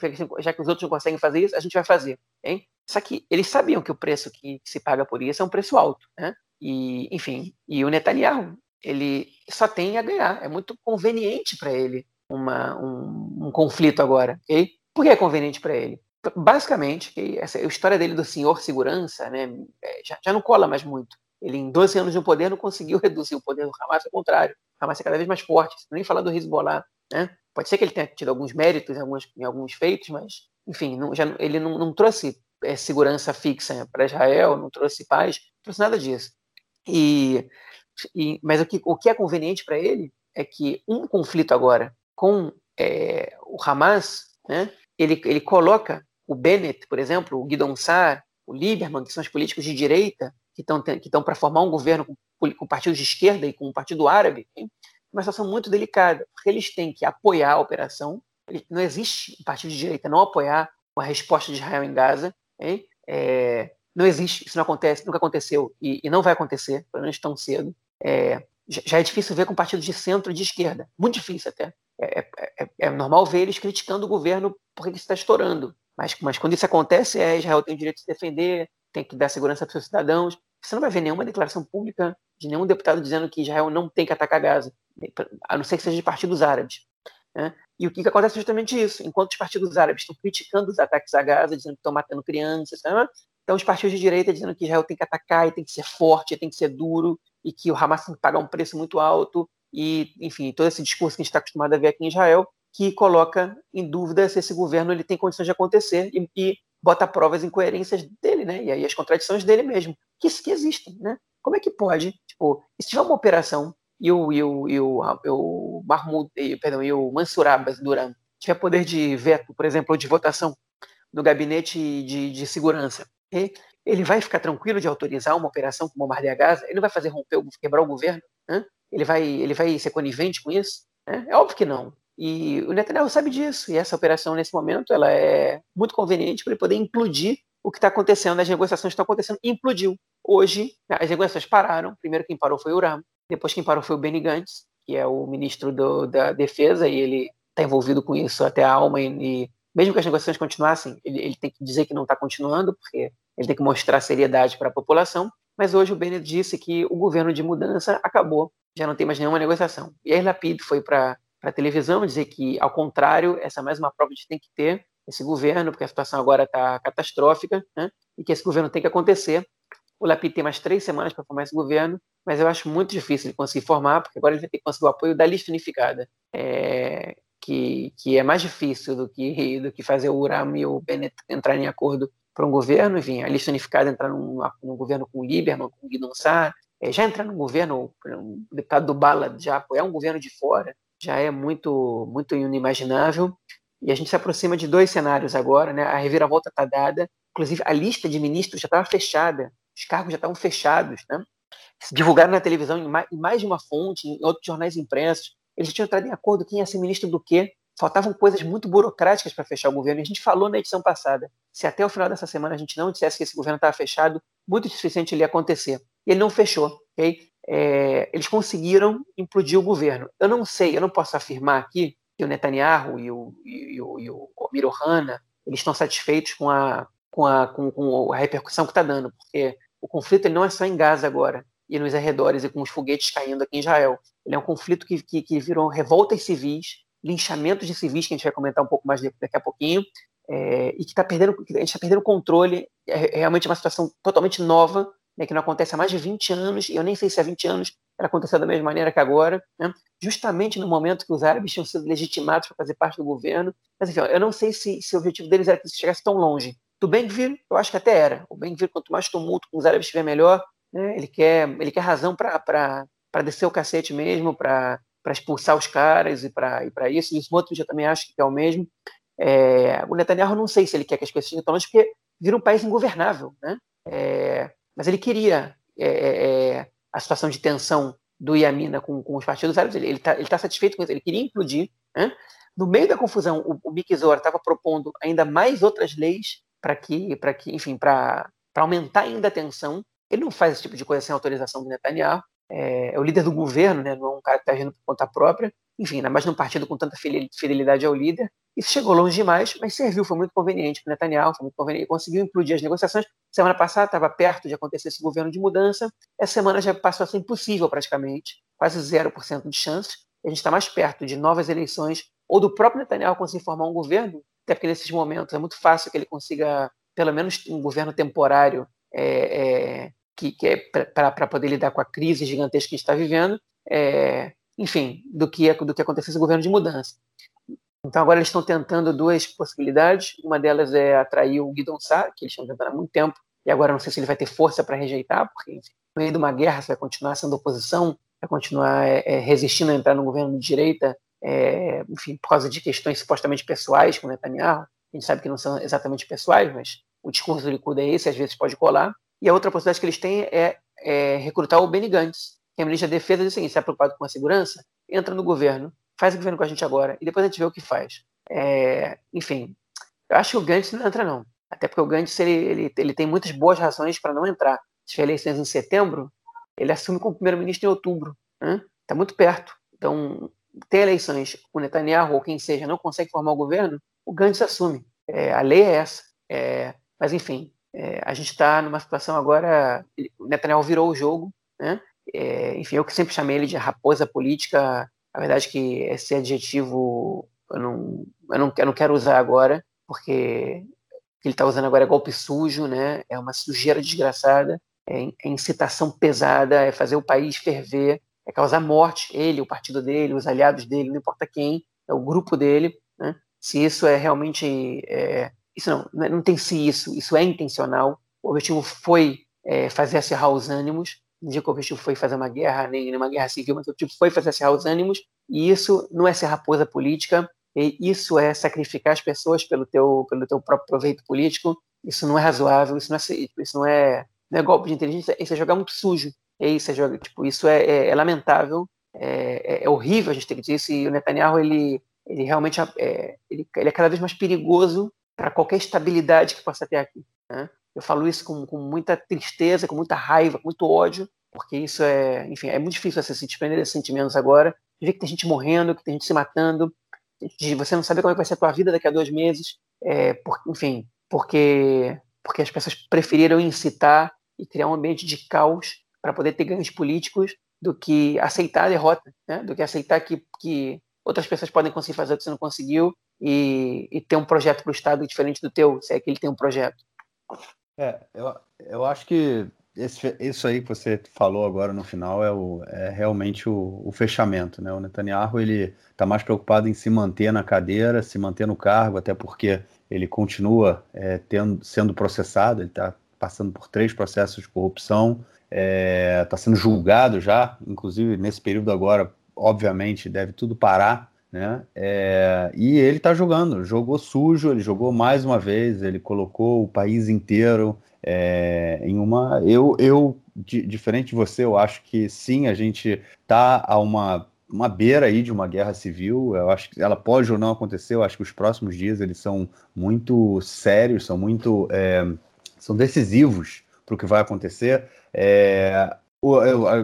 que os outros não conseguem fazer isso, a gente vai fazer. Hein? Só que eles sabiam que o preço que se paga por isso é um preço alto. Né? E, enfim, e o Netanyahu, ele só tem a ganhar. É muito conveniente para ele uma, um, um, conflito agora. Okay? Por que é conveniente para ele? Basicamente, okay, essa a história dele do senhor segurança né, é, já, já não cola mais muito. Ele, em 12 anos de poder, não conseguiu reduzir o poder do Hamas, ao contrário. O Hamas é cada vez mais forte. Nem falar do Hezbollah. Né? Pode ser que ele tenha tido alguns méritos alguns, em alguns feitos, mas, enfim, não, já, ele não, não trouxe é, segurança fixa para Israel, não trouxe paz, não trouxe nada disso. E E, mas o que, o que é conveniente para ele é que um conflito agora com é, o Hamas, né, ele, ele coloca o Bennett, por exemplo, o Guidon Sar, o Lieberman, que são os políticos de direita, que estão que para formar um governo com, com partidos de esquerda e com o Partido Árabe, uma situação muito delicada, porque eles têm que apoiar a operação. Não existe um partido de direita não apoiar uma resposta de Israel em Gaza. É, não existe, isso não acontece, nunca aconteceu e, e, não vai acontecer, pelo menos tão cedo. É, já é difícil ver com partidos de centro e de esquerda, muito difícil até. É, é, é, é normal ver eles criticando o governo porque ele está estourando. Mas, mas quando isso acontece, é, Israel tem o direito de se defender, tem que dar segurança para os seus cidadãos. Você não vai ver nenhuma declaração pública de nenhum deputado dizendo que Israel não tem que atacar Gaza, a não ser que seja de partidos árabes. Né? E o que, que acontece é justamente isso. Enquanto os partidos árabes estão criticando os ataques a Gaza, dizendo que estão matando crianças, né? então os partidos de direita dizendo que Israel tem que atacar e tem que ser forte, tem que ser duro, e que o Hamas tem que pagar um preço muito alto, e, enfim, todo esse discurso que a gente está acostumado a ver aqui em Israel, que coloca em dúvida se esse governo ele tem condições de acontecer e, e bota provas incoerências dele, né? E aí as contradições dele mesmo, que, que existem, né? Como é que pode, tipo, se tiver uma operação e o, e o, e o, o Mahmoud, e, perdão, e o Mansur Abbas Duran tiver poder de veto, por exemplo, ou de votação do gabinete de, de segurança, ele vai ficar tranquilo de autorizar uma operação como bombardear Gaza? Ele não vai fazer romper, quebrar o governo? Né? Ele, vai, ele vai ser conivente com isso? Né? É óbvio que não. E o Netanyahu sabe disso. E essa operação, nesse momento, ela é muito conveniente para ele poder implodir o que está acontecendo. As negociações estão acontecendo. Implodiu. Hoje, as negociações pararam. Primeiro quem parou foi o Ram. Depois quem parou foi o Benny Gantz, que é o ministro do, da Defesa, e ele está envolvido com isso até a alma. E, e mesmo que as negociações continuassem, ele, ele tem que dizer que não está continuando, porque ele tem que mostrar seriedade para a população. Mas hoje o Bennett disse que o governo de mudança acabou, já não tem mais nenhuma negociação. E aí Lapid foi para a televisão dizer que, ao contrário, essa é mais uma prova de tem que ter esse governo, porque a situação agora está catastrófica, né? e que esse governo tem que acontecer. O Lapid tem mais três semanas para formar esse governo, mas eu acho muito difícil ele conseguir formar, porque agora ele vai ter que conseguir o apoio da lista unificada, é, que, que é mais difícil do que, do que fazer o Uram e o Bennett entrarem em acordo para um governo, enfim, a lista unificada entrar num, num governo com Lieberman, com Guido é, já entrar num governo, um deputado do Bala já apoiar um governo de fora, já é muito, muito inimaginável. E a gente se aproxima de dois cenários agora, né? A reviravolta está dada, inclusive a lista de ministros já estava fechada, os cargos já estavam fechados, né? Divulgaram na televisão em mais de uma fonte, em outros jornais impressos. Eles tinham entrado em acordo quem ia ser ministro do quê, faltavam coisas muito burocráticas para fechar o governo. A gente falou na edição passada. Se até o final dessa semana a gente não dissesse que esse governo estava fechado, muito dificilmente ele ia acontecer. E ele não fechou. Okay? É, eles conseguiram implodir o governo. Eu não sei, eu não posso afirmar aqui que o Netanyahu e o, e o, e o Ohana eles estão satisfeitos com a, com a, com, com a repercussão que está dando, porque o conflito não é só em Gaza agora e nos arredores e com os foguetes caindo aqui em Israel. Ele é um conflito que, que, que virou revoltas civis linchamentos de civis, que a gente vai comentar um pouco mais daqui a pouquinho, é, e que está perdendo, a gente está perdendo o controle, é, é realmente uma situação totalmente nova, né, que não acontece há mais de 20 anos, e eu nem sei se há 20 anos ela aconteceu da mesma maneira que agora, né, justamente no momento que os árabes tinham sido legitimados para fazer parte do governo. Mas, enfim, eu não sei se, se o objetivo deles era que isso chegasse tão longe. Do Ben-Gvir, eu acho que até era. O Ben-Gvir, quanto mais tumulto com os árabes estiver melhor, né, ele, quer, ele quer razão para descer o cacete mesmo, para para expulsar os caras e para isso. E o Smotrich eu também acho que é o mesmo. É, o Netanyahu não sei se ele quer que as pessoas estejam longe, porque vira um país ingovernável, né? É, mas ele queria é, é, é a situação de tensão do Yamina com, com os partidos árabes, ele está tá satisfeito com isso, ele queria implodir. Né? No meio da confusão, o, o Mikizor estava propondo ainda mais outras leis para que, que, enfim, para aumentar ainda a tensão. Ele não faz esse tipo de coisa sem autorização do Netanyahu é, é, o líder do governo, né, não é um cara que está agindo por conta própria, enfim, ainda mais num partido com tanta fidelidade ao líder. Isso chegou longe demais, mas serviu, foi muito conveniente para Netanyahu, foi muito conveniente, conseguiu implodir as negociações. Semana passada estava perto de acontecer esse governo de mudança, essa semana já passou a ser impossível praticamente, quase 0% de chances. A gente está mais perto de novas eleições ou do próprio Netanyahu conseguir formar um governo, até porque nesses momentos é muito fácil que ele consiga, pelo menos, um governo temporário é, é, que, que é para poder lidar com a crise gigantesca que está vivendo, é, enfim, do que, do que aconteceu esse governo de mudança. Então agora eles estão tentando duas possibilidades. Uma delas é atrair o Guidon Sá, que eles estão tentando há muito tempo, e agora não sei se ele vai ter força para rejeitar, porque enfim, no meio de uma guerra, você vai continuar sendo oposição, vai continuar é, é, resistindo a entrar no governo de direita, é, enfim, por causa de questões supostamente pessoais com Netanyahu. A gente sabe que não são exatamente pessoais, mas o discurso do Likud é esse, às vezes pode colar. E a outra possibilidade que eles têm é, é recrutar o Benny Gantz, que é a ministra da Defesa, diz o seguinte, se é preocupado com a segurança, entra no governo, faz o governo com a gente agora, e depois a gente vê o que faz. É, enfim, eu acho que o Gantz não entra, não. Até porque o Gantz ele, ele, ele tem muitas boas razões para não entrar. Se tiver eleições em setembro, ele assume como primeiro-ministro em outubro. Está né? muito perto. Então, tem eleições, o Netanyahu ou quem seja não consegue formar o governo, o Gantz assume. É, a lei é essa. É, mas, enfim, é, a gente está numa situação agora. O Netanyahu virou o jogo. Né? É, enfim, eu que sempre chamei ele de raposa política. A verdade é que esse adjetivo eu não, eu não, eu não quero usar agora, porque o que ele está usando agora é golpe sujo, né? é uma sujeira desgraçada, é, é incitação pesada, é fazer o país ferver, é causar morte, ele, o partido dele, os aliados dele, não importa quem, é o grupo dele. Né? Se isso é realmente. É, isso não, não tem se isso, isso é intencional. O objetivo foi é, fazer acirrar os ânimos. Não digo que o objetivo foi fazer uma guerra, nem uma guerra civil, mas o objetivo foi fazer acirrar os ânimos. E isso não é ser raposa política, isso é sacrificar as pessoas pelo teu, pelo teu próprio proveito político. Isso não é razoável, isso não é, isso não é, não é golpe de inteligência, isso é jogar muito sujo. É isso, é jogar, tipo, isso é, é, é lamentável, é, é, é, horrível a gente ter que dizer isso. E o Netanyahu, ele, ele realmente é, ele, ele é cada vez mais perigoso para qualquer estabilidade que possa ter aqui. Né? Eu falo isso com, com muita tristeza, com muita raiva, com muito ódio, porque isso é, enfim, é muito difícil você se desprender desses sentimentos agora, ver que tem gente morrendo, que tem gente se matando, de você não saber como é vai ser a tua vida daqui a dois meses, é, por, enfim, porque, porque as pessoas preferiram incitar e criar um ambiente de caos para poder ter ganhos políticos do que aceitar a derrota, né? do que aceitar que, que outras pessoas podem conseguir fazer o que você não conseguiu e, e ter um projeto para o Estado diferente do teu, se é que ele tem um projeto. É, eu, eu acho que esse, isso aí que você falou agora no final é, o, é realmente o, o fechamento, né? O Netanyahu ele está mais preocupado em se manter na cadeira, se manter no cargo, até porque ele continua é, tendo, sendo processado, ele está passando por três processos de corrupção, está é, tá sendo julgado já, inclusive nesse período agora, obviamente deve tudo parar, né? É, e ele está jogando, jogou sujo, ele jogou mais uma vez, ele colocou o país inteiro é, em uma. Eu, eu diferente de você, eu acho que sim, a gente está a uma, uma beira aí de uma guerra civil. Eu acho que ela pode ou não acontecer. Eu acho que os próximos dias eles são muito sérios, são muito é, são decisivos para o que vai acontecer. É,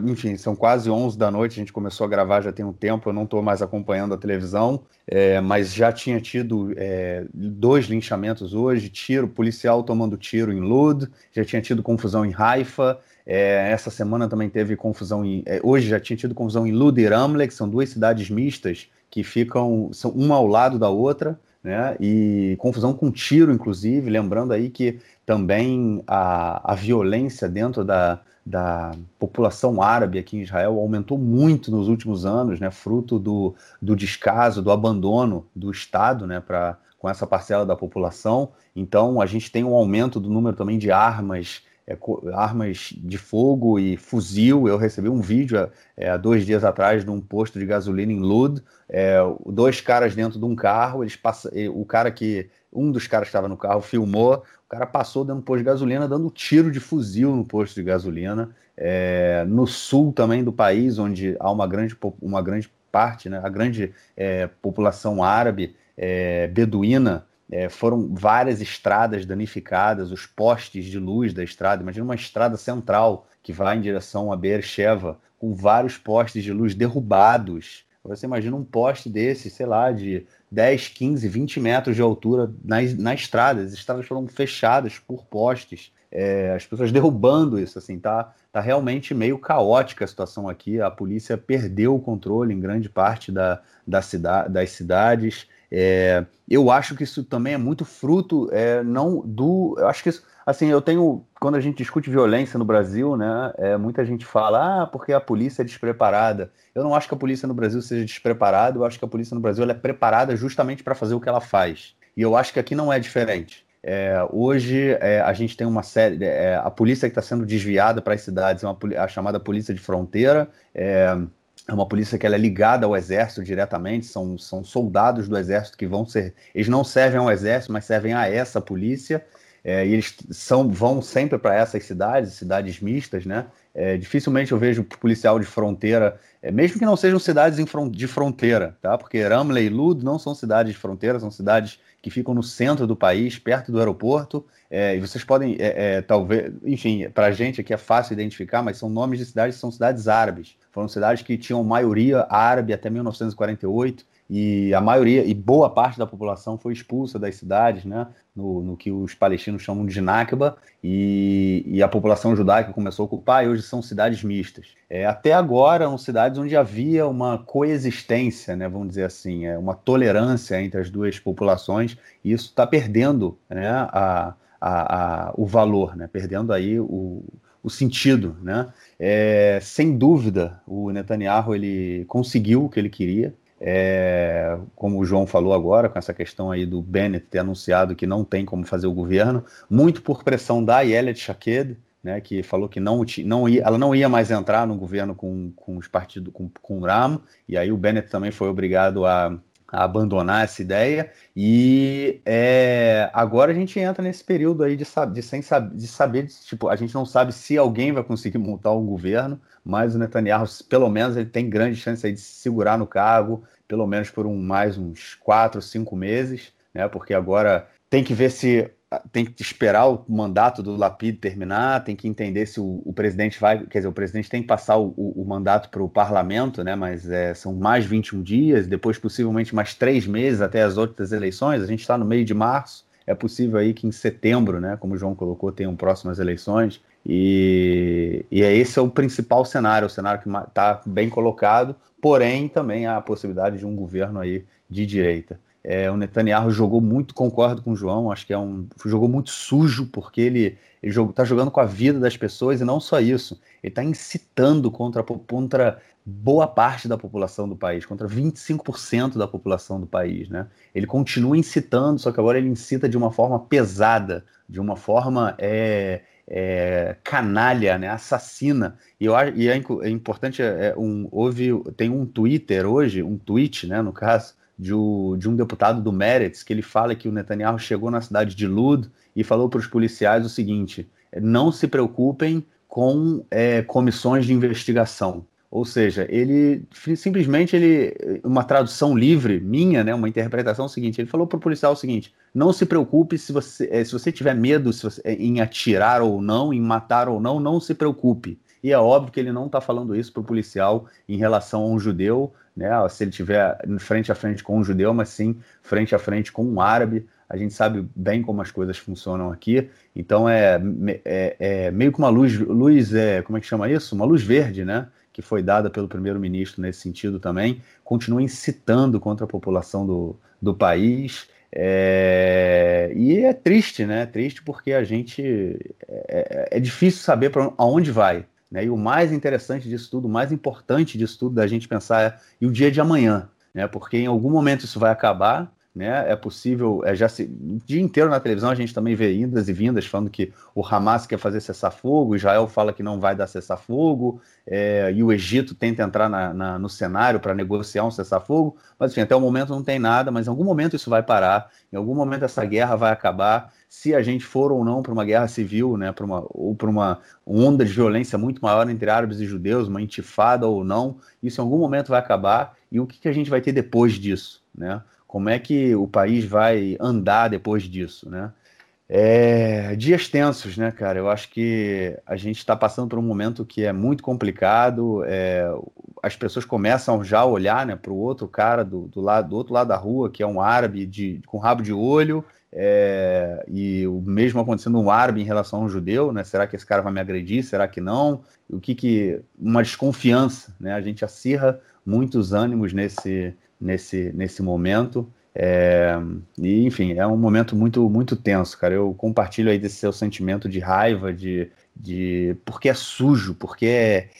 enfim, são quase 11 da noite, a gente começou a gravar já tem um tempo, eu não estou mais acompanhando a televisão, é, mas já tinha tido é, dois linchamentos hoje, tiro, policial tomando tiro em Lud, já tinha tido confusão em Haifa, é, essa semana também teve confusão em. É, hoje já tinha tido confusão em Lud e Ramle, que são duas cidades mistas que ficam são uma ao lado da outra, né? E confusão com tiro, inclusive, lembrando aí que também a, a violência dentro da, da população árabe aqui em Israel aumentou muito nos últimos anos, né, fruto do, do descaso, do abandono do Estado né, pra, com essa parcela da população. Então, a gente tem um aumento do número também de armas, é, armas de fogo e fuzil. Eu recebi um vídeo é, há dois dias atrás de um posto de gasolina em Lud, é, dois caras dentro de um carro, eles passam, o cara que um dos caras que estava no carro filmou o cara passou dentro do posto de gasolina, dando tiro de fuzil no posto de gasolina. É, no sul também do país, onde há uma grande, uma grande parte, né, a grande é, população árabe é, beduína, é, foram várias estradas danificadas, os postes de luz da estrada. Imagina uma estrada central que vai em direção a Beersheba, com vários postes de luz derrubados. Você imagina um poste desse, sei lá, de 10, 15, 20 metros de altura na, na estrada. As estradas foram fechadas por postes. É, as pessoas derrubando isso, assim, tá, tá realmente meio caótica a situação aqui. A polícia perdeu o controle em grande parte da, da cida das cidades. É, eu acho que isso também é muito fruto, é, não do. Eu acho que isso, assim, eu tenho. Quando a gente discute violência no Brasil, né, é, muita gente fala, ah, porque a polícia é despreparada. Eu não acho que a polícia no Brasil seja despreparada, eu acho que a polícia no Brasil é preparada justamente para fazer o que ela faz. E eu acho que aqui não é diferente. É, hoje é, a gente tem uma série, é, a polícia que está sendo desviada para as cidades é uma, a chamada polícia de fronteira. É, é uma polícia que ela é ligada ao exército diretamente, são, são soldados do exército que vão ser. Eles não servem ao exército, mas servem a essa polícia. É, e eles são, vão sempre para essas cidades, cidades mistas, né? É, dificilmente eu vejo policial de fronteira, é, mesmo que não sejam cidades de fronteira, tá? Porque Ramley e Lud não são cidades de fronteira, são cidades que ficam no centro do país, perto do aeroporto. É, e vocês podem, é, é, talvez, enfim, para a gente aqui é fácil identificar, mas são nomes de cidades que são cidades árabes. Foram cidades que tinham maioria árabe até 1948 e a maioria e boa parte da população foi expulsa das cidades, né, no, no que os palestinos chamam de Nakba, e, e, a população judaica começou a ocupar, e hoje são cidades mistas. É, até agora, são cidades onde havia uma coexistência, né, vamos dizer assim, é, uma tolerância entre as duas populações, e isso está perdendo né, a, a, a, o valor, né, perdendo aí o, o sentido, né? É, sem dúvida, o Netanyahu ele conseguiu o que ele queria, é, como o João falou agora, com essa questão aí do Bennett ter anunciado que não tem como fazer o governo, muito por pressão da Yelet Shaked, né, que falou que não, não ia, ela não ia mais entrar no governo com, com os partidos, com, com o Ram, e aí o Bennett também foi obrigado a, a abandonar essa ideia, e é, agora a gente entra nesse período aí de, de, sem, de saber, de, tipo, a gente não sabe se alguém vai conseguir montar um governo, mas o Netanyahu, pelo menos, ele tem grande chance aí de se segurar no cargo, pelo menos por um, mais uns quatro, cinco meses, né? Porque agora tem que ver se tem que esperar o mandato do Lapid terminar, tem que entender se o, o presidente vai, quer dizer, o presidente tem que passar o, o, o mandato para o parlamento, né? Mas é, são mais 21 dias, depois possivelmente mais três meses até as outras eleições. A gente está no meio de março, é possível aí que em setembro, né? Como o João colocou, tenham próximas eleições. E, e é esse é o principal cenário, o cenário que está bem colocado, porém também há a possibilidade de um governo aí de direita. É, o Netanyahu jogou muito, concordo com o João, acho que é um jogou muito sujo porque ele ele está jogando com a vida das pessoas e não só isso, ele está incitando contra, contra boa parte da população do país, contra 25% da população do país, né? Ele continua incitando, só que agora ele incita de uma forma pesada, de uma forma é, é, canalha, né, assassina. E, eu, e é, é importante, é, é, um, houve, tem um Twitter hoje, um tweet, né, no caso, de, o, um deputado do Meretz, que ele fala que o Netanyahu chegou na cidade de Lud e falou para os policiais o seguinte, não se preocupem com é, comissões de investigação. Ou seja, ele simplesmente ele uma tradução livre minha, né, uma interpretação seguinte. Ele falou para o policial o seguinte: não se preocupe se você eh, se você tiver medo você, eh, em atirar ou não, em matar ou não, não se preocupe. E é óbvio que ele não está falando isso para o policial em relação a um judeu, né? Se ele tiver frente a frente com um judeu, mas sim frente a frente com um árabe. A gente sabe bem como as coisas funcionam aqui. Então é, é, é meio que uma luz, luz é, como é que chama isso? Uma luz verde, né? que foi dada pelo primeiro-ministro nesse sentido também, continua incitando contra a população do, do país. É, e é triste, né? É triste porque a gente. É, é, é difícil saber para onde vai. Né? E o mais interessante disso tudo, o mais importante disso tudo da gente pensar é e o dia de amanhã, né? Porque em algum momento isso vai acabar né? É possível, é, já se, o dia inteiro na televisão a gente também vê indas e vindas falando que o Hamas quer fazer cessar-fogo, Israel fala que não vai dar cessar-fogo, é, e o Egito tenta entrar na, na, no cenário para negociar um cessar-fogo, mas enfim, até o momento não tem nada, mas em algum momento isso vai parar, em algum momento essa guerra vai acabar, se a gente for ou não para uma guerra civil, né, para uma, ou para uma onda de violência muito maior entre árabes e judeus, uma intifada ou não, isso em algum momento vai acabar, e o que, que a gente vai ter depois disso, né? Como é que o país vai andar depois disso, né? É, dias tensos, né, cara? Eu acho que a gente está passando por um momento que é muito complicado. É, as pessoas começam já a olhar, né, para o outro cara do, do, lado, do outro lado da rua, que é um árabe de, com rabo de olho, é, e o mesmo acontecendo um árabe em relação a um judeu, né? Será que esse cara vai me agredir? Será que não? O que que uma desconfiança, né? A gente acirra muitos ânimos nesse nesse, nesse momento. É, e, enfim, é um momento muito, muito tenso, cara. Eu compartilho aí desse seu sentimento de raiva, de, de porque é sujo, porque é,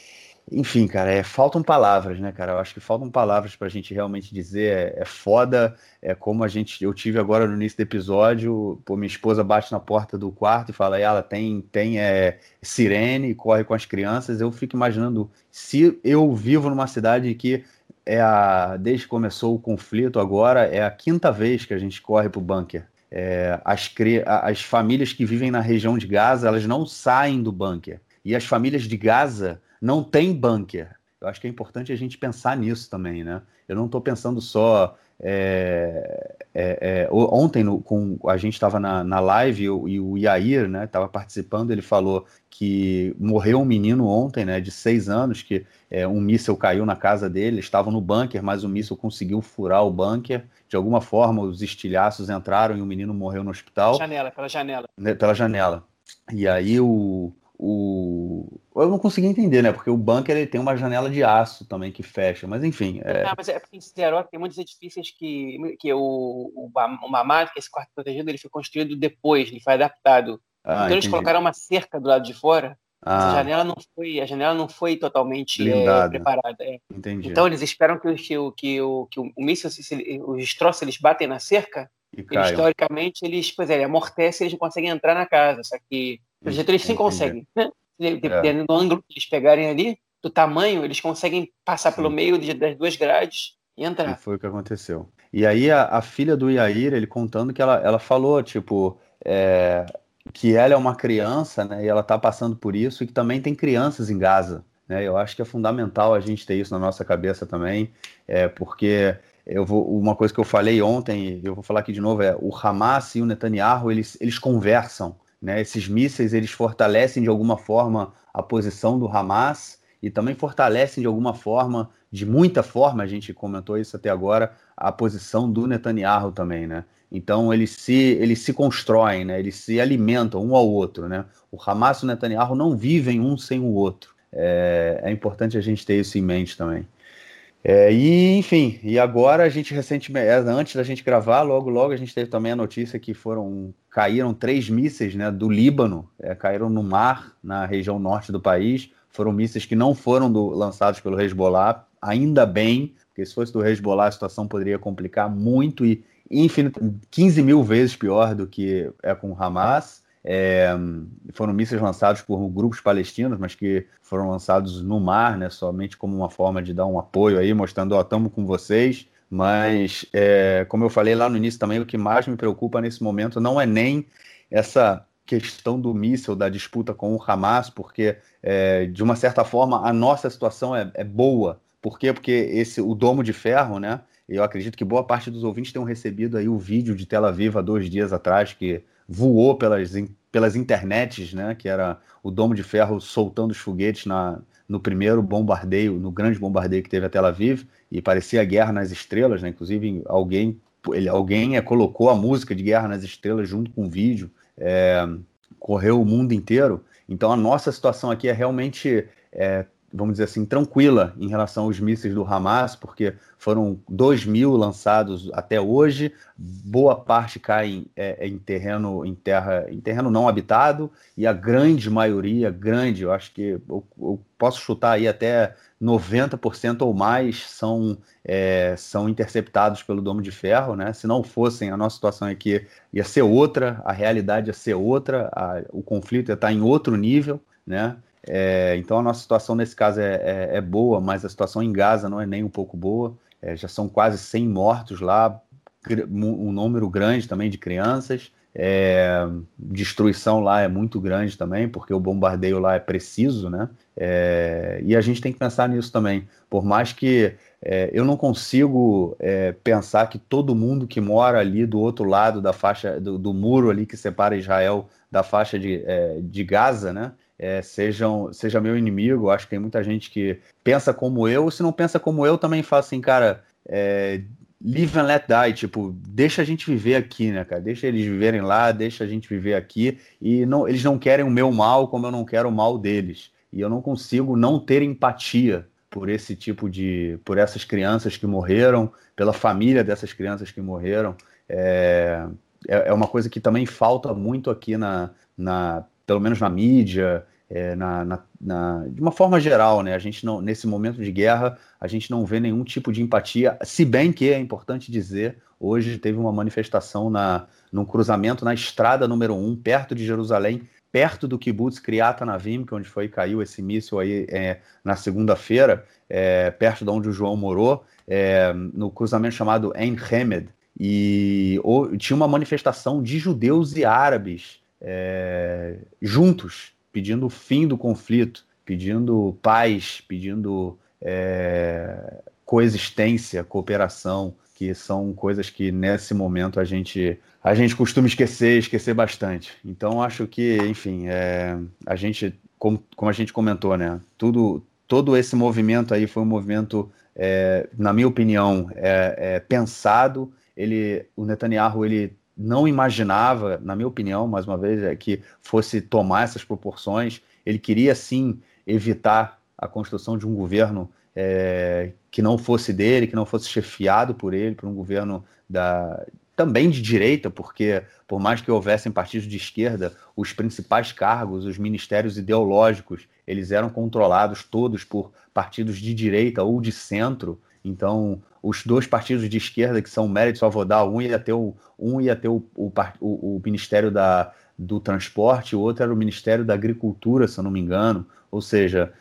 enfim, cara, é, faltam palavras, né, cara? Eu acho que faltam palavras para a gente realmente dizer. É, é, foda, é como a gente. Eu tive agora no início do episódio, pô, minha esposa bate na porta do quarto e fala: ela tem, tem é, sirene, corre com as crianças. Eu fico imaginando se eu vivo numa cidade que é a, desde que começou o conflito agora, é a quinta vez que a gente corre para o bunker. É, as, as famílias que vivem na região de Gaza, elas não saem do bunker. E as famílias de Gaza não têm bunker. Eu acho que é importante a gente pensar nisso também, né? Eu não estou pensando só. É, é, é, ontem, no, com, a gente estava na, na live e o, e o Iair estava né, participando. Ele falou que morreu um menino ontem, né, de seis anos, que é, um míssil caiu na casa dele. Estavam no bunker, mas o míssil conseguiu furar o bunker. De alguma forma, os estilhaços entraram e o menino morreu no hospital. Janela, pela janela. Né, pela janela. E aí o, o. Eu não consegui entender, né? Porque o bunker ele tem uma janela de aço também que fecha, mas enfim. É... Não, mas é porque em Sideró tem muitos edifícios que, que o, o, o que é esse quarto protegido, ele foi construído depois, ele foi adaptado. Ah, então entendi. eles colocaram uma cerca do lado de fora. Ah. janela não foi, a janela não foi totalmente é, preparada. É. Entendi. Então eles esperam que, o, que, o, que, o, que o míssil, os destroços, eles batem na cerca. E eles, teoricamente, eles, pois é, ele amortece e eles não conseguem entrar na casa. Só que projeto eles sim conseguem, né? Dependendo é. do ângulo que eles pegarem ali, do tamanho, eles conseguem passar sim. pelo meio das duas grades e entrar. E foi o que aconteceu. E aí a, a filha do Iair, ele contando que ela, ela falou, tipo, é, que ela é uma criança, né? E ela tá passando por isso e que também tem crianças em Gaza. Né, eu acho que é fundamental a gente ter isso na nossa cabeça também, é, porque eu vou, uma coisa que eu falei ontem, eu vou falar aqui de novo, é o Hamas e o Netanyahu, eles, eles conversam. Né? Esses mísseis eles fortalecem de alguma forma a posição do Hamas e também fortalecem de alguma forma, de muita forma, a gente comentou isso até agora, a posição do Netanyahu também, né? Então eles se, eles se constroem, né? eles se alimentam um ao outro. Né? O Hamas e o Netanyahu não vivem um sem o outro. É, é importante a gente ter isso em mente também. É, e enfim, e agora a gente recentemente, é, antes da gente gravar, logo logo a gente teve também a notícia que foram caíram três mísseis, né, do Líbano, é, caíram no mar na região norte do país. Foram mísseis que não foram do, lançados pelo Hezbollah, ainda bem, porque se fosse do Hezbollah a situação poderia complicar muito e infinito, 15 mil vezes pior do que é com o Hamas. É, foram mísseis lançados por grupos palestinos, mas que foram lançados no mar, né, somente como uma forma de dar um apoio aí, mostrando, ó, estamos com vocês. Mas, é, como eu falei lá no início também, o que mais me preocupa nesse momento não é nem essa questão do míssil, da disputa com o Hamas, porque, é, de uma certa forma, a nossa situação é, é boa. Por quê? Porque esse, o domo de ferro, né? Eu acredito que boa parte dos ouvintes tenham recebido aí o vídeo de Tel Aviv há dois dias atrás, que voou pelas, pelas internets, né? Que era o Domo de Ferro soltando os foguetes na, no primeiro bombardeio, no grande bombardeio que teve a Tel Aviv, e parecia Guerra nas Estrelas, né? Inclusive alguém, ele, alguém é, colocou a música de Guerra nas Estrelas junto com o vídeo, é, correu o mundo inteiro. Então a nossa situação aqui é realmente é, vamos dizer assim, tranquila em relação aos mísseis do Hamas, porque foram 2 mil lançados até hoje, boa parte cai em, é, em, terreno, em terra, em terreno não habitado, e a grande maioria, grande, eu acho que eu, eu posso chutar aí até 90% ou mais são, é, são interceptados pelo Domo de Ferro, né? Se não fossem, a nossa situação aqui ia ser outra, a realidade ia ser outra, a, o conflito ia estar em outro nível, né? É, então a nossa situação nesse caso é, é, é, boa, mas a situação em Gaza não é nem um pouco boa. É, já são quase 100 mortos lá, um número grande também de crianças. É, destruição lá é muito grande também, porque o bombardeio lá é preciso, né? É, e a gente tem que pensar nisso também. Por mais que eu não consigo pensar que todo mundo que mora ali do outro lado da faixa, do, do muro ali que separa Israel da faixa de, de Gaza, né? É, sejam, seja meu inimigo. Acho que tem muita gente que pensa como eu, se não pensa como eu, também fala assim, cara, é, live and let die, tipo, deixa a gente viver aqui, né, cara? Deixa eles viverem lá, deixa a gente viver aqui. E não, eles não querem o meu mal como eu não quero o mal deles. E eu não consigo não ter empatia por esse tipo de. por essas crianças que morreram, pela família dessas crianças que morreram. É, é, é uma coisa que também falta muito aqui na, na pelo menos na mídia, é, na, na, na, de uma forma geral, né? A gente não, nesse momento de guerra, a gente não vê nenhum tipo de empatia, se bem que é importante dizer, hoje teve uma manifestação na, num cruzamento na estrada número 1, perto de Jerusalém, perto do kibbutz Kriat Anavim, que é onde foi caiu esse míssil aí é, na segunda-feira, é, perto de onde o João morou, é, no cruzamento chamado Ein Hemed, e ou, tinha uma manifestação de judeus e árabes é, juntos, pedindo o fim do conflito, pedindo paz, pedindo é, coexistência, cooperação, que são coisas que nesse momento a gente a gente costuma esquecer, esquecer bastante. Então acho que, enfim, é, a gente, como, como a gente comentou, né, tudo todo esse movimento aí foi um movimento, é, na minha opinião, é, é, pensado. Ele, o Netanyahu, ele não imaginava, na minha opinião, mais uma vez, é, que fosse tomar essas proporções. Ele queria sim evitar a construção de um governo é, que não fosse dele, que não fosse chefiado por ele, por um governo da, também de direita, porque por mais que houvessem partidos de esquerda, os principais cargos, os ministérios ideológicos, eles eram controlados todos por partidos de direita ou de centro. Então, os dois partidos de esquerda, que são Meretz e Alvodal, um ia ter o, um ia ter o, o, o, o Ministério da, do Transporte, o outro era o Ministério da Agricultura, se eu não me engano. Ou seja,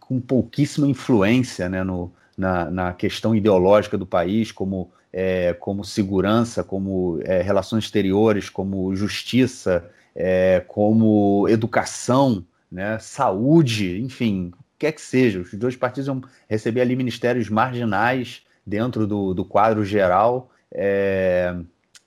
com pouquíssima influência né, no, na, na questão ideológica do país, como, é, como segurança, como é, relações exteriores, como justiça, é, como educação, né, saúde, enfim, o que seja. Os dois partidos vão receber ali ministérios marginais dentro do, do quadro geral. É,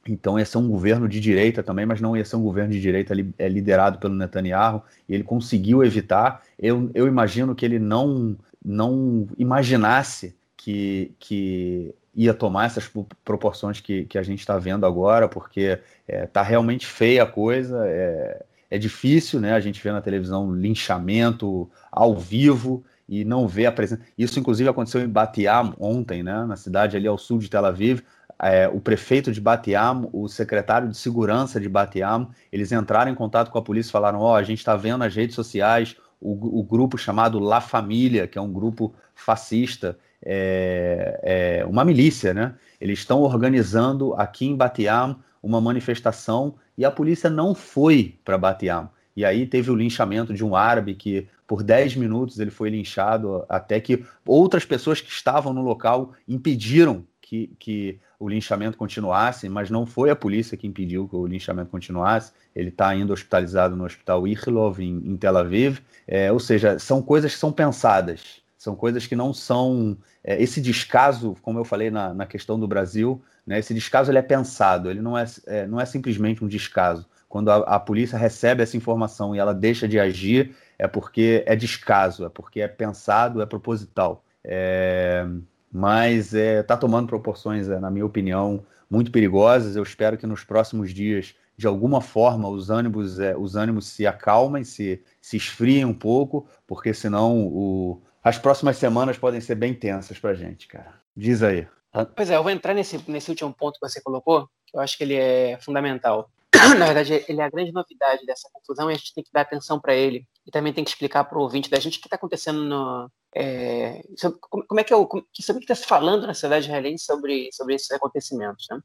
então ia ser um governo de direita também, mas não ia ser um governo de direita li, é, liderado pelo Netanyahu, e ele conseguiu evitar. Eu, eu imagino que ele não, não imaginasse que, que ia tomar essas proporções que, que a gente está vendo agora, porque está é, realmente feia a coisa, é, é difícil, né? A gente vê na televisão linchamento ao vivo e não vê a presença. Isso, inclusive, aconteceu em Batiam ontem, né? Na cidade ali ao sul de Tel Aviv é, o prefeito de Batiam, o secretário de segurança de Batiam, eles entraram em contato com a polícia e falaram: Ó, oh, a gente está vendo nas redes sociais o, o, grupo chamado La Família, que é um grupo fascista, é, é uma milícia, né? Eles estão organizando aqui em Batiam uma manifestação e a polícia não foi para Batiam. E aí teve o linchamento de um árabe que, por 10 minutos, ele foi linchado, até que outras pessoas que estavam no local impediram que, que o linchamento continuasse, mas não foi a polícia que impediu que o linchamento continuasse. Ele está ainda hospitalizado no hospital Ichilov, em, em Tel Aviv. É, ou seja, são coisas que são pensadas, são coisas que não são. É, esse descaso, como eu falei na, na questão do Brasil, né, esse descaso ele é pensado, ele não é, é não é simplesmente um descaso. Quando a, a polícia recebe essa informação e ela deixa de agir, é porque é descaso, é porque é pensado, é proposital. É, mas está é, tá tomando proporções, é, na minha opinião, muito perigosas. Eu espero que nos próximos dias, de alguma forma, os ânimos, é, os ânimos se acalmem, se, se esfriem um pouco, porque senão o, as próximas semanas podem ser bem tensas para a gente, cara. Diz aí. Pois é, eu vou entrar nesse, nesse último ponto que você colocou, que eu acho que ele é fundamental. Na verdade, ele é a grande novidade dessa confusão e a gente tem que dar atenção para ele. E também tem que explicar para o ouvinte da gente o que está acontecendo no, é, sobre, como, é que, é o, como, sobre está se falando na cidade israelense sobre, sobre esses acontecimentos. Né?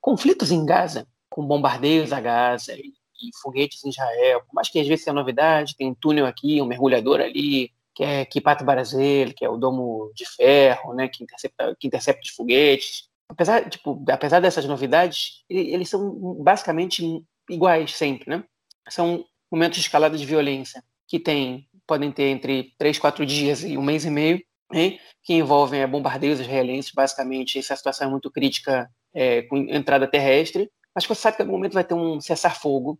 Conflitos em Gaza, com bombardeios a Gaza e, e foguetes em Israel, por mais que às vezes seja novidade, tem um túnel aqui, um mergulhador ali, que é Kipat Brasil, que é o domo de ferro, né, que intercepta, que intercepta os foguetes. Apesar, tipo, apesar dessas novidades, eles são basicamente iguais sempre, né? São momentos de escalada de violência que tem podem ter entre três, quatro dias e um mês e meio, hein, que envolvem é, bombardeios israelenses, basicamente. Essa situação é muito crítica é, com entrada terrestre, mas você sabe que em algum momento vai ter um cessar-fogo,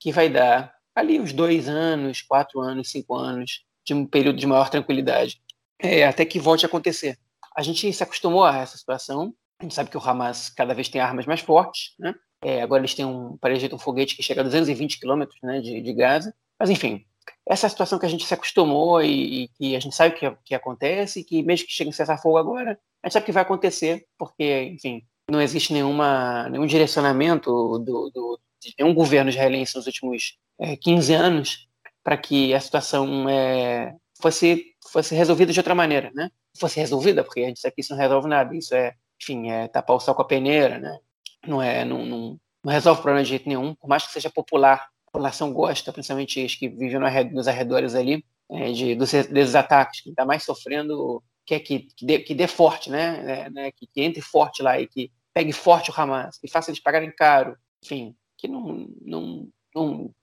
que vai dar ali uns dois anos, quatro anos, cinco anos, de um período de maior tranquilidade, é, até que volte a acontecer. A gente se acostumou a essa situação, a gente sabe que o Hamas cada vez tem armas mais fortes, né? É, agora eles têm um, parece um foguete que chega a 220 quilômetros né, de, de Gaza. Mas, enfim, essa é a situação que a gente se acostumou e, que a gente sabe que, que acontece, e que mesmo que chegue em cessar-fogo agora, a gente sabe que vai acontecer, porque, enfim, não existe nenhuma, nenhum direcionamento do, do, de nenhum governo israelense nos últimos é, 15 anos para que a situação é, fosse, fosse resolvida de outra maneira, né? Fosse resolvida, porque a gente sabe que isso não resolve nada, isso é, enfim, é tapar o sol com a peneira, né? Não é, não, não, não resolve o problema de jeito nenhum, por mais que seja popular, a população gosta, principalmente os que vivem nos arredores ali, é, de, dos, desses ataques, que está mais sofrendo, quer que, que, dê, que dê forte, né? É, né? Que, que, entre forte lá e que pegue forte o Hamas, que faça eles pagarem caro, enfim, que não, não, não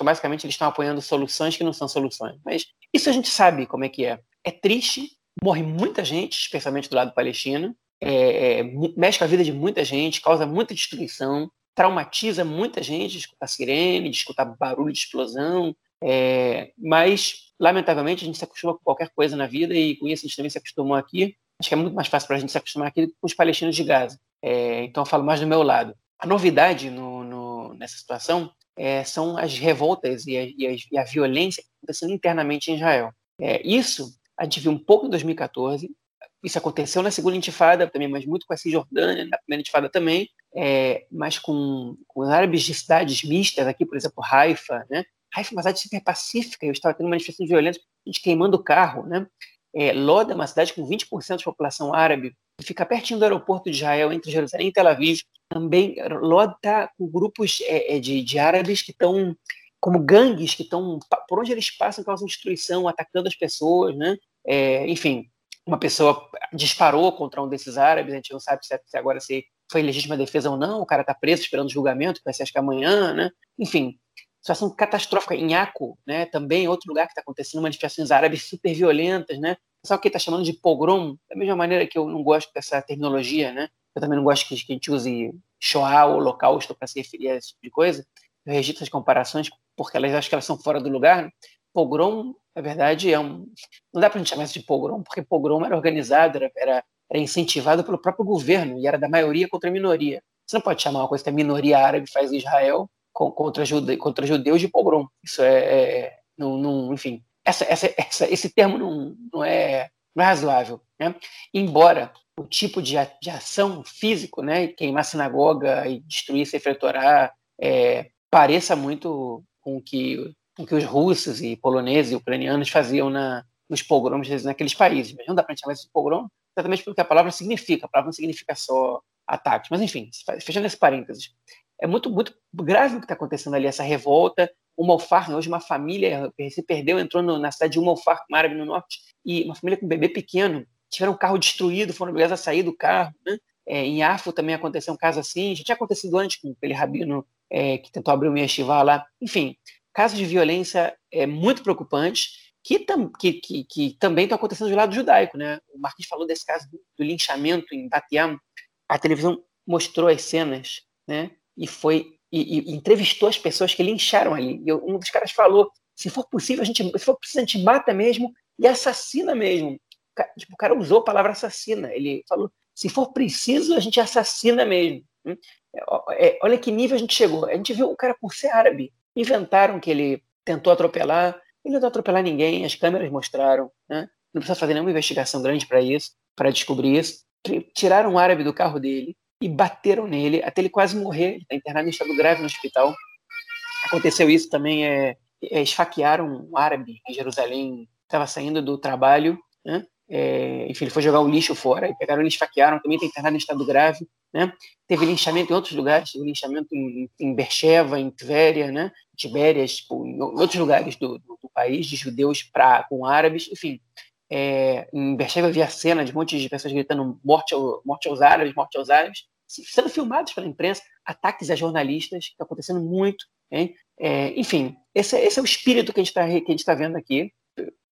basicamente eles estão apoiando soluções que não são soluções. Mas isso a gente sabe como é que é. É triste, morre muita gente, especialmente do lado palestino, é, é, mexe com a vida de muita gente, causa muita destruição, traumatiza muita gente de escutar sirene, de escutar barulho de explosão, é, mas, lamentavelmente, a gente se acostuma com qualquer coisa na vida e com isso a gente também se acostumou aqui. Acho que é muito mais fácil para a gente se acostumar aqui com os palestinos de Gaza. É, então, eu falo mais do meu lado. A novidade no, no, nessa situação é, são as revoltas e a, e, a, e a, violência acontecendo internamente em Israel. É, isso a gente viu um pouco em 2014, isso aconteceu na segunda intifada também, mas muito com a Cisjordânia, na primeira intifada também, é, mas com, com árabes de cidades mistas aqui, por exemplo, Haifa, né? Haifa é uma cidade super pacífica, eu estava tendo manifestações violentas, gente queimando o carro, né? É, Loda é uma cidade com 20% de população árabe, que fica pertinho do aeroporto de Israel, entre Jerusalém e Tel Aviv. Também, Loda está com grupos é, é, de, de árabes que estão como gangues que estão por onde eles passam causam destruição, atacando as pessoas, né? É, enfim, uma pessoa disparou contra um desses árabes, a gente não sabe se, se agora se foi legítima defesa ou não, o cara está preso esperando julgamento, que vai ser acho que amanhã, né? Enfim, situação catastrófica em Aco, né, também outro lugar que está acontecendo manifestações árabes super violentas, né, só que está chamando de pogrom, da mesma maneira que eu não gosto dessa terminologia, né, eu também não gosto que, que a gente use Shoah ou Holocausto para se referir a esse tipo de coisa, eu rejeito as comparações porque elas acho que elas são fora do lugar, né? pogrom, na verdade, é um, não dá para a gente chamar isso de pogrom, porque pogrom era organizado, era, era, era incentivado pelo próprio governo e era da maioria contra a minoria. Você não pode chamar uma coisa que a minoria árabe faz em Israel contra, jude, contra judeus de pogrom. Isso é, é não, não, enfim, essa, essa, essa, esse termo não, não, é, não é razoável. Né? Embora o tipo de, de ação físico, né, queimar sinagoga e destruir Sefer Torah, é, pareça muito com o que, com que os russos e poloneses e ucranianos faziam na, nos pogroms naqueles países. Mas não dá para chamar isso de pogrom exatamente pelo que a palavra significa. A palavra não significa só ataque. Mas, enfim, fechando esse parênteses, é muito, muito grave o que está acontecendo ali, essa revolta. O Malfar, hoje uma família se perdeu, entrou no, na cidade de Malfar, árabe no norte, e uma família com um bebê pequeno, tiveram um carro destruído, foram obrigados a sair do carro. Né? É, em Afo também aconteceu um caso assim, já tinha acontecido antes com aquele rabino é, que tentou abrir o Yeshiva lá. Enfim, casos de violência é, muito preocupantes, que, tam, que, que, que também estão acontecendo do lado judaico. Né? O Marquinhos falou desse caso do, do linchamento em Batiam. A televisão mostrou as cenas, né? e foi e, e, entrevistou as pessoas que lincharam ali. E um dos caras falou: se for possível, a gente, se for preciso, a gente mata mesmo e assassina mesmo. Tipo, o cara usou a palavra assassina. Ele falou: se for preciso, a gente assassina mesmo. Hum? É, é, olha que nível a gente chegou. A gente viu o cara por ser árabe. Inventaram que ele tentou atropelar. Ele não tentou atropelar ninguém, as câmeras mostraram. Né? Não precisa fazer nenhuma investigação grande para isso, para descobrir isso. Tiraram o árabe do carro dele, e bateram nele até ele quase morrer. Ele está internado em estado grave no hospital. Aconteceu isso também, é, é esfaquearam um árabe em Jerusalém, estava saindo do trabalho, né? É, enfim, ele foi jogar o lixo fora e pegaram ele, esfaquearam, também está internado em estado grave, né? Teve linchamento em outros lugares, teve linchamento em, em Bercheva, em Tvéria, né? Tibérias, tipo, em outros lugares do, do, do país, de judeus pra, com árabes, enfim. É, em Bercheva havia cena de um monte de pessoas gritando morte, ao, morte aos árabes, morte aos árabes, sendo filmados pela imprensa, ataques a jornalistas, que está acontecendo muito. É, enfim, esse, esse, é o espírito que a gente está tá vendo aqui,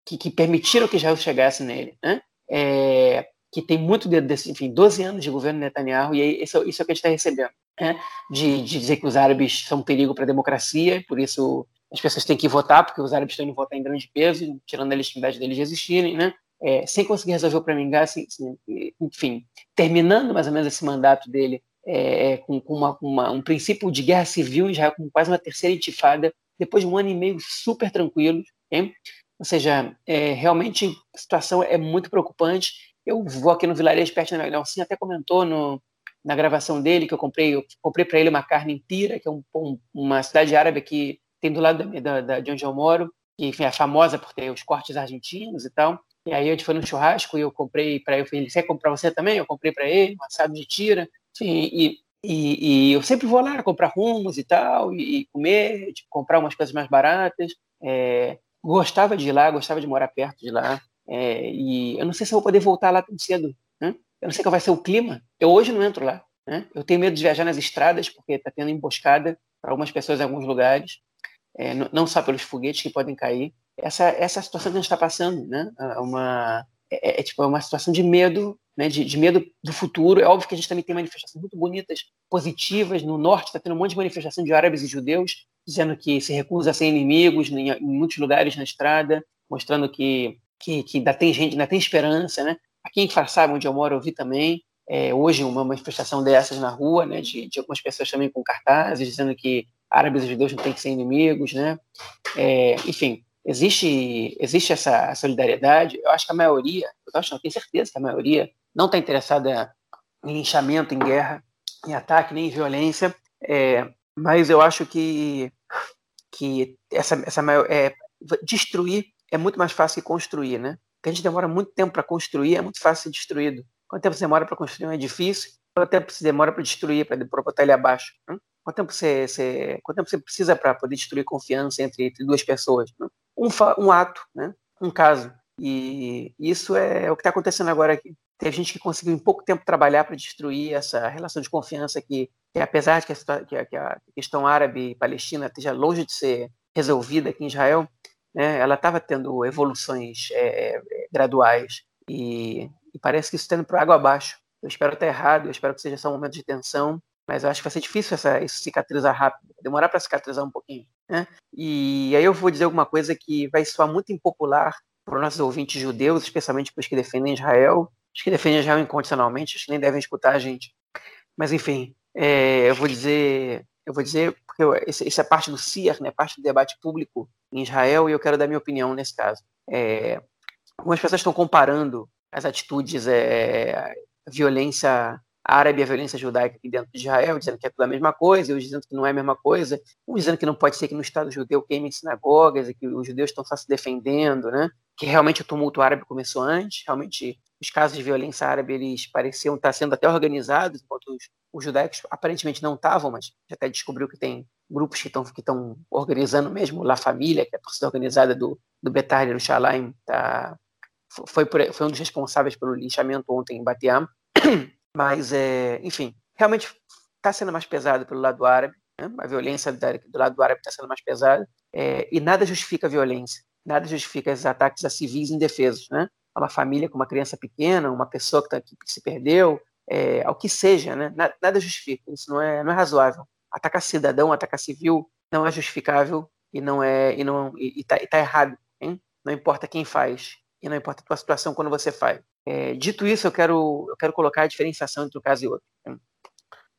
que, que, permitiram que Israel chegasse nele. Né? É, que tem muito de, desse, enfim, 12 anos de governo Netanyahu, e isso, isso é o que a gente está recebendo. Né? De, de, dizer que os árabes são um perigo para a democracia, por isso as pessoas têm que votar, porque os árabes estão indo votar em grande peso, tirando a legitimidade deles de existirem, né? é, sem conseguir resolver o Premingá, assim, assim, enfim, terminando mais ou menos esse mandato dele é com, com uma, uma, um princípio de guerra civil em Israel, com quase uma terceira intifada, depois de um ano e meio super tranquilo, hein? Ou seja, é, realmente a situação é muito preocupante. Eu vou aqui no vilarejo perto da Nelson, até comentou no, na gravação dele que eu comprei, eu comprei para ele uma carne em Pira, que é um, um, uma cidade árabe que tem do lado da, da, de onde eu moro, que enfim, é famosa por ter os cortes argentinos e tal. E aí a gente foi no churrasco e eu comprei para ele, ele quer comprar você também? Eu comprei para ele, um assado de tira. Enfim, e, e, e, eu sempre vou lá comprar rumos e tal, e, e comer, tipo, comprar umas coisas mais baratas. É, gostava de ir lá, gostava de morar perto de lá. É, e eu não sei se eu vou poder voltar lá tão cedo. Né? Eu não sei qual vai ser o clima. Eu hoje não entro lá. Né? Eu tenho medo de viajar nas estradas, porque está tendo emboscada para algumas pessoas em alguns lugares, é, não só pelos foguetes que podem cair. Essa, essa situação que a gente está passando, né? É uma, é, é, é, tipo, é uma situação de medo, né? De, de, medo do futuro. É óbvio que a gente também tem manifestações muito bonitas, positivas. No norte está tendo um monte de manifestação de árabes e judeus, dizendo que se recusa a ser inimigos em, em muitos lugares na estrada, mostrando que, que, que ainda tem gente, ainda tem esperança, né? Aqui em Farsab, onde eu moro, eu vi também é, hoje uma manifestação dessas na rua, né, de, de, algumas pessoas também com cartazes dizendo que árabes e judeus não têm que ser inimigos, né? É, enfim, existe existe essa solidariedade. Eu acho que a maioria, eu acho, não tenho certeza que a maioria não está interessada em linchamento, em guerra, em ataque, nem em violência. É, mas eu acho que que essa essa maior, é, destruir é muito mais fácil que construir, né? Porque a gente demora muito tempo para construir, é muito fácil ser destruído. Quanto tempo você demora para construir um edifício? Quanto tempo você demora para destruir, para botar ele abaixo? Né? Quanto tempo você, você, quanto tempo você precisa para poder destruir confiança entre, entre duas pessoas? Né? Um, um, ato, né? um caso. E isso é o que está acontecendo agora aqui. Tem gente que conseguiu em pouco tempo trabalhar para destruir essa relação de confiança que, que apesar de que a, que, a, que a, questão árabe e palestina esteja longe de ser resolvida aqui em Israel, né, ela estava tendo evoluções é graduais. E e parece que isso está indo para água abaixo. Eu espero estar errado, eu espero que seja só um momento de tensão, mas eu acho que vai ser difícil essa, isso cicatrizar rápido, demorar para cicatrizar um pouquinho. Né? E aí eu vou dizer alguma coisa que vai soar muito impopular para os nossos ouvintes judeus, especialmente para os que defendem Israel, os que defendem Israel incondicionalmente, os que nem devem escutar a gente. Mas enfim, é, eu vou dizer, eu vou dizer porque eu, isso é parte do CIAR, né, parte do debate público em Israel, e eu quero dar minha opinião nesse caso. É, algumas pessoas estão comparando as atitudes, é, violência árabe e a violência judaica aqui dentro de Israel, dizendo que é tudo a mesma coisa, e os dizendo que não é a mesma coisa, uns dizendo que não pode ser que no Estado judeu queimem sinagogas, que os judeus estão só se defendendo, né? Que realmente o tumulto árabe começou antes, realmente os casos de violência árabe eles pareciam estar sendo até organizados, enquanto os, os judaicos aparentemente não estavam, mas até descobriu que tem grupos que estão que organizando mesmo, La Família, que é a torcida organizada do, do Betar Yerushalayim, está foi, por, foi um dos responsáveis pelo linchamento ontem em Batiam. Mas, é, enfim, realmente está sendo mais pesado pelo lado árabe. Né? A violência do lado árabe está sendo mais pesada. É, e nada justifica a violência. Nada justifica esses ataques a civis indefesos. Né? A uma família com uma criança pequena, uma pessoa que, tá, que se perdeu, é, ao que seja. Né? Nada, nada justifica. Isso não é, não é razoável. Atacar cidadão, atacar civil, não é justificável e não é e não e, está tá errado. Hein? Não importa quem faz e não importa a tua situação quando você faz. É, dito isso, eu quero, eu quero colocar a diferenciação entre um caso e outro. Né?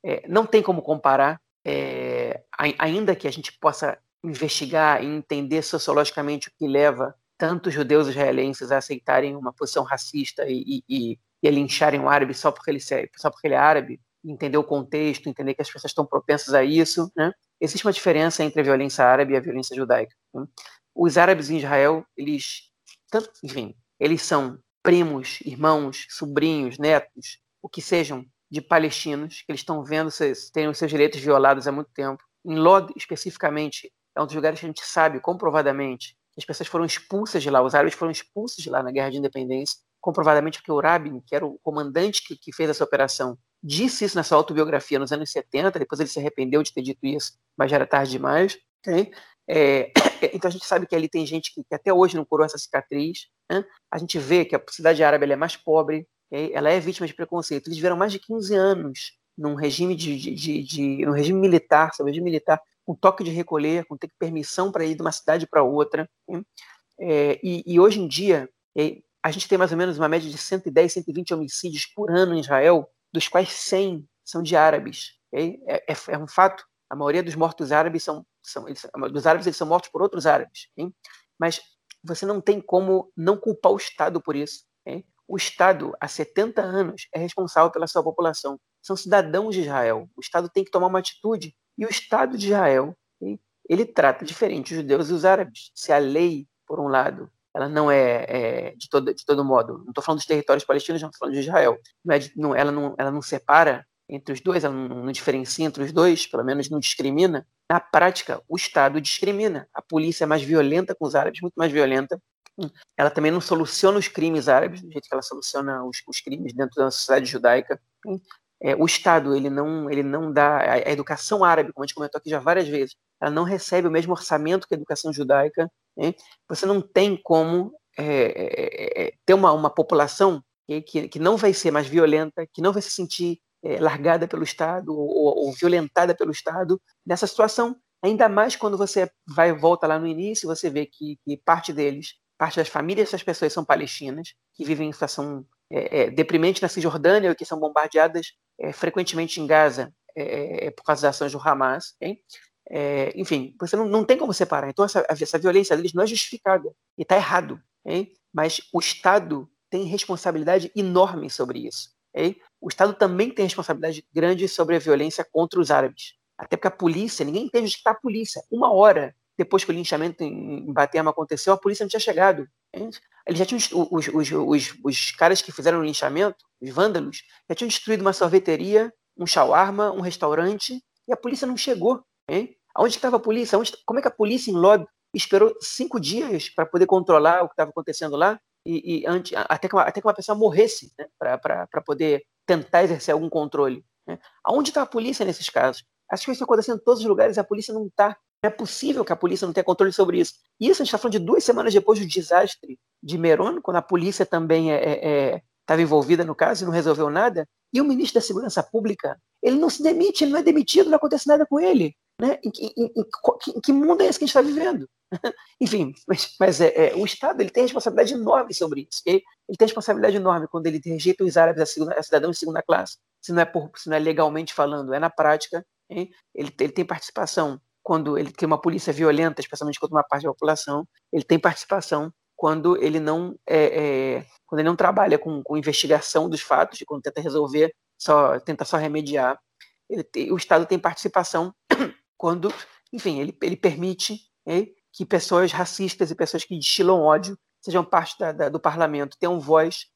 É, não tem como comparar, é, ainda que a gente possa investigar e entender sociologicamente o que leva tantos judeus israelenses a aceitarem uma posição racista e, e, e a lincharem um árabe só porque ele, só porque ele é árabe, entender o contexto, entender que as pessoas estão propensas a isso, né? existe uma diferença entre a violência árabe e a violência judaica. Né? Os árabes em Israel, eles tanto, enfim, eles são primos, irmãos, sobrinhos, netos, o que sejam, de palestinos, que eles estão vendo seus, terem os seus direitos violados há muito tempo. Em Lod, especificamente, é um dos lugares que a gente sabe comprovadamente que as pessoas foram expulsas de lá, os árabes foram expulsos de lá na Guerra de Independência, comprovadamente porque o Rabin, que era o comandante que, que fez essa operação, disse isso na sua autobiografia nos anos 70, depois ele se arrependeu de ter dito isso, mas já era tarde demais. Okay? É, então a gente sabe que ali tem gente que, que até hoje não curou essa cicatriz. Né? A gente vê que a cidade árabe é mais pobre, okay? ela é vítima de preconceito. Eles viveram mais de 15 anos num regime de, de, de, de num regime militar, sabe, regime militar, com toque de recolher, com ter permissão para ir de uma cidade para outra. É, e, e, hoje em dia é, a gente tem mais ou menos uma média de 110, 120 homicídios por ano em Israel, dos quais 100 são de árabes. É, é, é um fato. A maioria dos mortos árabes são são eles, dos árabes eles são mortos por outros árabes, mas você não tem como não culpar o Estado por isso. O Estado, há 70 anos, é responsável pela sua população. São cidadãos de Israel. O Estado tem que tomar uma atitude. E o Estado de Israel, ele trata diferente os judeus e os árabes. Se a lei, por um lado, ela não é, é de, todo, de todo modo, não estou falando dos territórios palestinos, não estou falando de Israel, não é de, não, ela, não, ela não separa entre os dois, ela não, não, diferencia entre os dois, pelo menos não discrimina. Na prática, o Estado discrimina. A polícia é mais violenta com os árabes, muito mais violenta. Ela também não soluciona os crimes árabes, do jeito que ela soluciona os, os crimes dentro da sociedade judaica. É, o Estado ele não, ele não dá a, educação árabe, como a gente comentou aqui já várias vezes, ela não recebe o mesmo orçamento que a educação judaica. Né? Você não tem como é, é, é, ter uma, uma população que, que não vai ser mais violenta, que não vai se sentir é, largada pelo Estado ou, ou, violentada pelo Estado nessa situação. Ainda mais quando você vai volta lá no início, você vê que, que parte deles, parte das famílias dessas pessoas são palestinas, que vivem em situação é, é, deprimente na Cisjordânia, que são bombardeadas é, frequentemente em Gaza é, por causa das ações do Hamas. Okay? enfim, você não, não tem como separar. Então, essa, essa violência deles não é justificada e está errado. Okay? Mas o Estado tem responsabilidade enorme sobre isso. Okay? O Estado também tem responsabilidade grande sobre a violência contra os árabes. Até porque a polícia, ninguém entende onde está a polícia. Uma hora depois que o linchamento em Batema aconteceu, a polícia não tinha chegado. Eles já tinham, os, os, os, os caras que fizeram o linchamento, os vândalos, já tinham destruído uma sorveteria, um shawarma, um restaurante, e a polícia não chegou. Hein? Aonde estava a polícia? Como é que a polícia em Lobby esperou cinco dias para poder controlar o que estava acontecendo lá? E, e antes, até, que uma, até que uma pessoa morresse né? para poder tentar exercer algum controle. Né? Aonde está a polícia nesses casos? As coisas estão acontecendo em todos os lugares a polícia não está. Não é possível que a polícia não tenha controle sobre isso. E isso a gente está falando de duas semanas depois do desastre de Meron, quando a polícia também estava é, é, é envolvida no caso e não resolveu nada. E o ministro da Segurança Pública, ele não se demite, ele não é demitido, não acontece nada com ele. Né? Em, em, em, em que mundo é esse que a gente está vivendo? Enfim, mas, mas é, é, o Estado ele tem responsabilidade enorme sobre isso. Ele, ele tem responsabilidade enorme quando ele rejeita os árabes a, segunda, a cidadãos de segunda classe, se não, é por, se não é legalmente falando, é na prática. Ele, ele tem participação quando ele tem uma polícia violenta, especialmente contra uma parte da população. Ele tem participação quando ele não é, é, quando ele não trabalha com, com investigação dos fatos, quando tenta resolver, só tenta só remediar. Tem, o Estado tem participação quando, enfim, ele, ele permite que pessoas racistas e pessoas que destilam ódio sejam parte da, da, do parlamento, tenham voz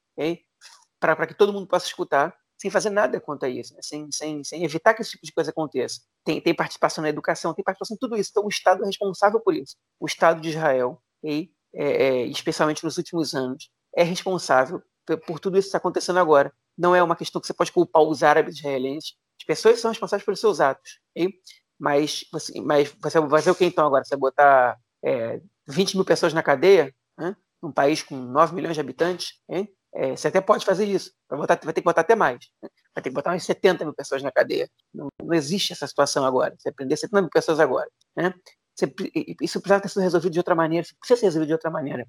para que todo mundo possa escutar, sem fazer nada quanto a isso, né? sem, sem, sem evitar que esse tipo de coisa aconteça. Tem, tem participação na educação, tem participação em tudo isso. Então, o Estado é responsável por isso. O Estado de Israel, e, é, é, especialmente nos últimos anos, é responsável por, por tudo isso que está acontecendo agora. Não é uma questão que você pode culpar os árabes israelenses. As pessoas são responsáveis pelos seus atos. Okay? Mas, você, mas você vai fazer o que então agora? Você vai botar é, 20 mil pessoas na cadeia, né? num país com 9 milhões de habitantes, hein? É, você até pode fazer isso, vai, botar, vai, ter que botar até mais. Vai ter que botar umas 70 mil pessoas na cadeia. Não, não existe essa situação agora. Você prender 70 mil pessoas agora. Né? Você, isso precisa ter sido resolvido de outra maneira, precisa ser resolvido de outra maneira.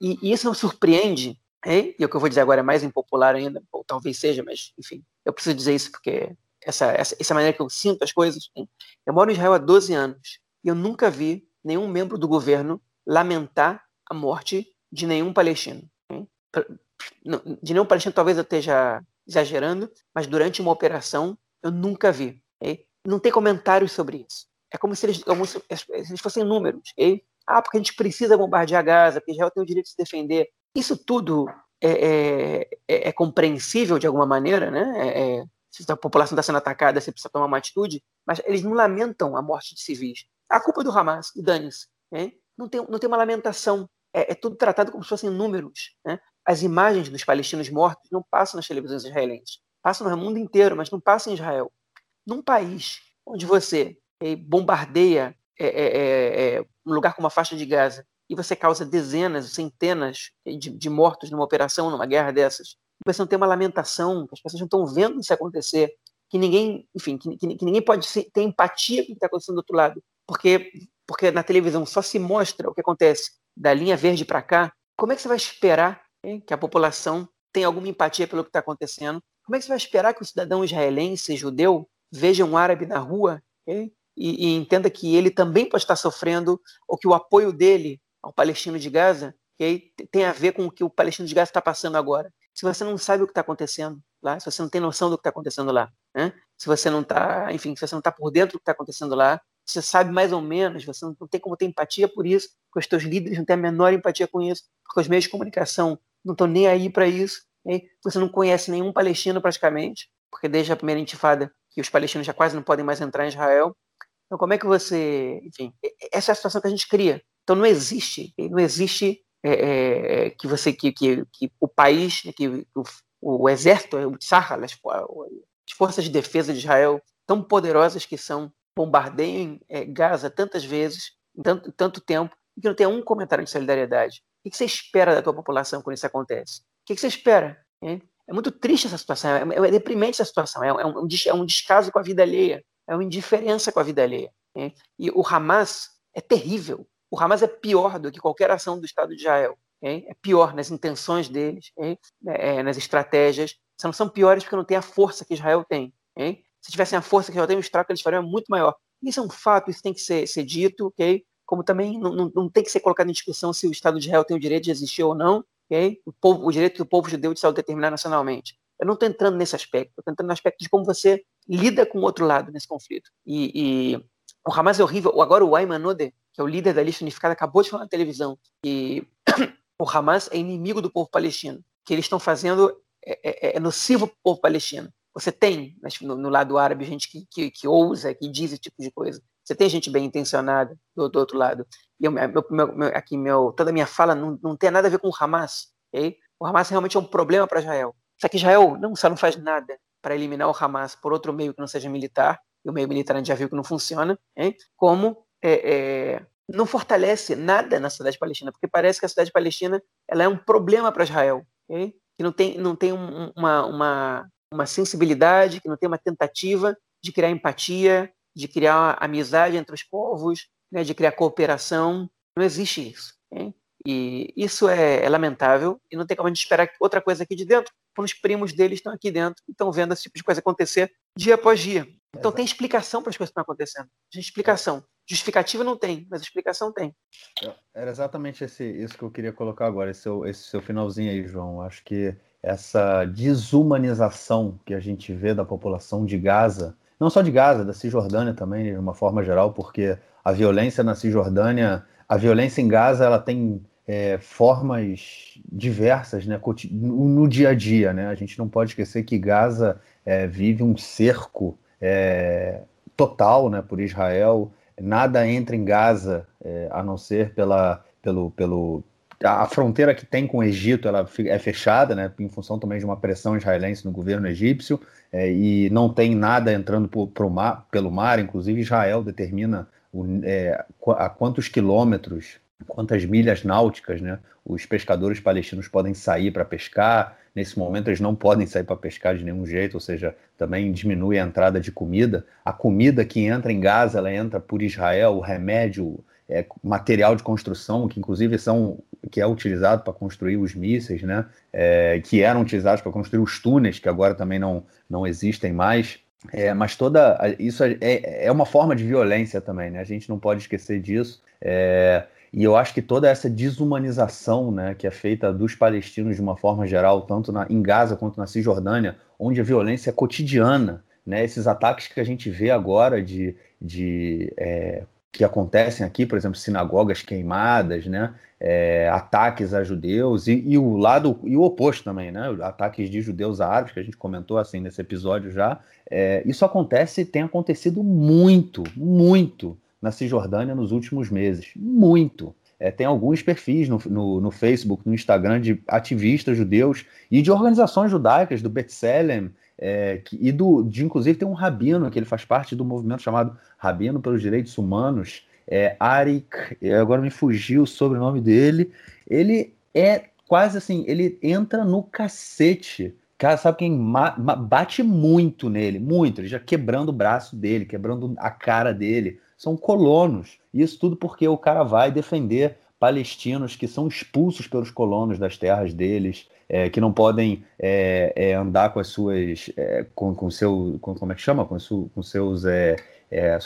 E, e isso não surpreende, hein? e o que eu vou dizer agora é mais impopular ainda, ou talvez seja, mas enfim, eu preciso dizer isso porque essa, essa, essa maneira que eu sinto as coisas. Hein? Eu moro em Israel há 12 anos e eu nunca vi nenhum membro do governo lamentar a morte de nenhum palestino. De nenhum palestino, talvez eu esteja exagerando, mas durante uma operação eu nunca vi. Não tem comentários sobre isso. É como se eles, como se eles fossem números. Ah, porque a gente precisa bombardear Gaza, porque Israel tem o direito de se defender. Isso tudo é, é, é, é compreensível de alguma maneira, né? É, é se a população está sendo atacada, você precisa tomar uma atitude, mas eles não lamentam a morte de civis. A culpa é do Hamas, e dane-se. Não, tem, não tem uma lamentação. É, é, tudo tratado como se fossem números. Né? As imagens dos palestinos mortos não passam nas televisões israelenses. Passam no mundo inteiro, mas não passam em Israel. Num país onde você é, bombardeia é, é, é, um lugar como a faixa de Gaza e você causa dezenas, centenas de, de mortos numa operação, numa guerra dessas, você não tem uma lamentação, as pessoas não estão vendo isso acontecer, que ninguém, enfim, que, que, que ninguém pode ter empatia com o que está acontecendo do outro lado porque, porque na televisão só se mostra o que acontece da linha verde para cá, como é que você vai esperar que a população tenha alguma empatia pelo que está acontecendo? Como é que você vai esperar que o cidadão israelense, judeu, veja um árabe na rua e, e, entenda que ele também pode estar sofrendo, ou que o apoio dele ao palestino de Gaza okay, tem a ver com o que o palestino de Gaza está passando agora? Se você não sabe o que está acontecendo lá, se você não tem noção do que está acontecendo lá, né? se você não está, enfim, se você não está por dentro do que está acontecendo lá, você sabe mais ou menos, você não tem como ter empatia por isso, porque os teus líderes não têm a menor empatia com isso, porque os meios de comunicação não estão nem aí para isso, né? você não conhece nenhum palestino praticamente, porque desde a primeira intifada que os palestinos já quase não podem mais entrar em Israel. Então, como é que você. Enfim, essa é a situação que a gente cria. Então, não existe, não existe é, é, que você que, que, que, o país, que o, o exército, o Tzahal, as, as forças de defesa de Israel, tão poderosas que são, bombardeiem é, Gaza tantas vezes, tanto, tanto tempo, e que não tem um comentário de solidariedade. O que você espera da tua população quando isso acontece? O que você espera? É muito triste essa situação, é, é deprimente essa situação, é, é, um, é um descaso com a vida alheia, é uma indiferença com a vida alheia. E o Hamas é terrível. O Hamas é pior do que qualquer ação do Estado de Israel. É pior nas intenções deles, é, é, nas estratégias. São piores porque não tem a força que Israel tem. Se tivessem a força que Israel tem, o estrago que eles fariam é muito maior. Isso é um fato, isso tem que ser, ser dito, ok? Como também não, não, não, tem que ser colocado em discussão se o Estado de Israel tem o direito de existir ou não, ok? O, povo, o direito do povo judeu de se autodeterminar nacionalmente. Eu não estou entrando nesse aspecto, estou entrando no aspecto de como você lida com o outro lado nesse conflito. E, e o Hamas é horrível. Agora o Ayman Odeh, que é o líder da lista unificada, acabou de falar na televisão que o Hamas é inimigo do povo palestino, que eles estão fazendo é, é, é nocivo para o povo palestino. Você tem no, no lado árabe gente que, que, que, ousa, que diz esse tipo de coisa. Você tem gente bem intencionada do, do outro lado. E eu, meu, meu, aqui meu, toda a minha fala não, não tem nada a ver com o Hamas. Okay? O Hamas realmente é um problema para Israel. Só que Israel não, só não faz nada para eliminar o Hamas por outro meio que não seja militar, e o meio militar a gente já viu que não funciona, hein? como é, é, não fortalece nada na cidade palestina, porque parece que a cidade palestina ela é um problema para Israel, okay? que não tem, não tem um, uma, uma, uma sensibilidade, que não tem uma tentativa de criar empatia, de criar amizade entre os povos, né, de criar cooperação. Não existe isso. Okay? E isso é, é, lamentável e não tem como a gente esperar outra coisa aqui de dentro, quando os primos deles estão aqui dentro e estão vendo esse tipo de coisa acontecer dia após dia. Então tem explicação para as coisas que estão acontecendo. Tem explicação. Justificativa não tem, mas explicação tem. É, era exatamente esse, isso que eu queria colocar agora, esse seu, esse seu finalzinho aí, João. Acho que essa desumanização que a gente vê da população de Gaza, não só de Gaza, da Cisjordânia também, de uma forma geral, porque a violência na Cisjordânia, a violência em Gaza, ela tem é, formas diversas né, no, dia a dia. Né? A gente não pode esquecer que Gaza é, vive um cerco é, total né, por Israel. Nada entra em Gaza é, a não ser pela, pelo, pelo, a fronteira que tem com o Egito ela é fechada, né, em função também de uma pressão israelense no governo egípcio, é, e não tem nada entrando por, mar, pelo mar, inclusive Israel determina o, é, a quantos quilômetros quantas milhas náuticas né, os pescadores palestinos podem sair para pescar. Nesse momento, eles não podem sair para pescar de nenhum jeito, ou seja, também diminui a entrada de comida. A comida que entra em Gaza, ela entra por Israel, o remédio, é, material de construção, que inclusive são que é utilizado para construir os mísseis, né? É, que eram utilizados para construir os túneis, que agora também não, não existem mais. É, mas toda isso é, é uma forma de violência também, né? A gente não pode esquecer disso. É, e eu acho que toda essa desumanização né, que é feita dos palestinos de uma forma geral, tanto na, em Gaza quanto na Cisjordânia, onde a violência é cotidiana, né, esses ataques que a gente vê agora de, de é, que acontecem aqui, por exemplo, sinagogas queimadas, né, é, ataques a judeus e, e, o lado e o oposto também, né, ataques de judeus a árabes que a gente comentou assim nesse episódio já. É, isso acontece, tem acontecido muito, muito na Cisjordânia nos últimos meses. Muito. É, tem alguns perfis no, no, no, Facebook, no Instagram, de ativistas judeus e de organizações judaicas do Betselem, é, que, e do, de inclusive tem um rabino que ele faz parte do movimento chamado Rabino pelos Direitos Humanos, é, Arik, agora me fugiu o sobrenome dele. Ele é quase assim, ele entra no cacete. Cara, sabe quem bate muito nele? Muito. Ele já quebrando o braço dele, quebrando a cara dele são colonos. Isso tudo porque o cara vai defender palestinos que são expulsos pelos colonos das terras deles, é, que não podem é, é, andar com as suas, é, com, com seu, com, como é que chama, com, su, com seus, é,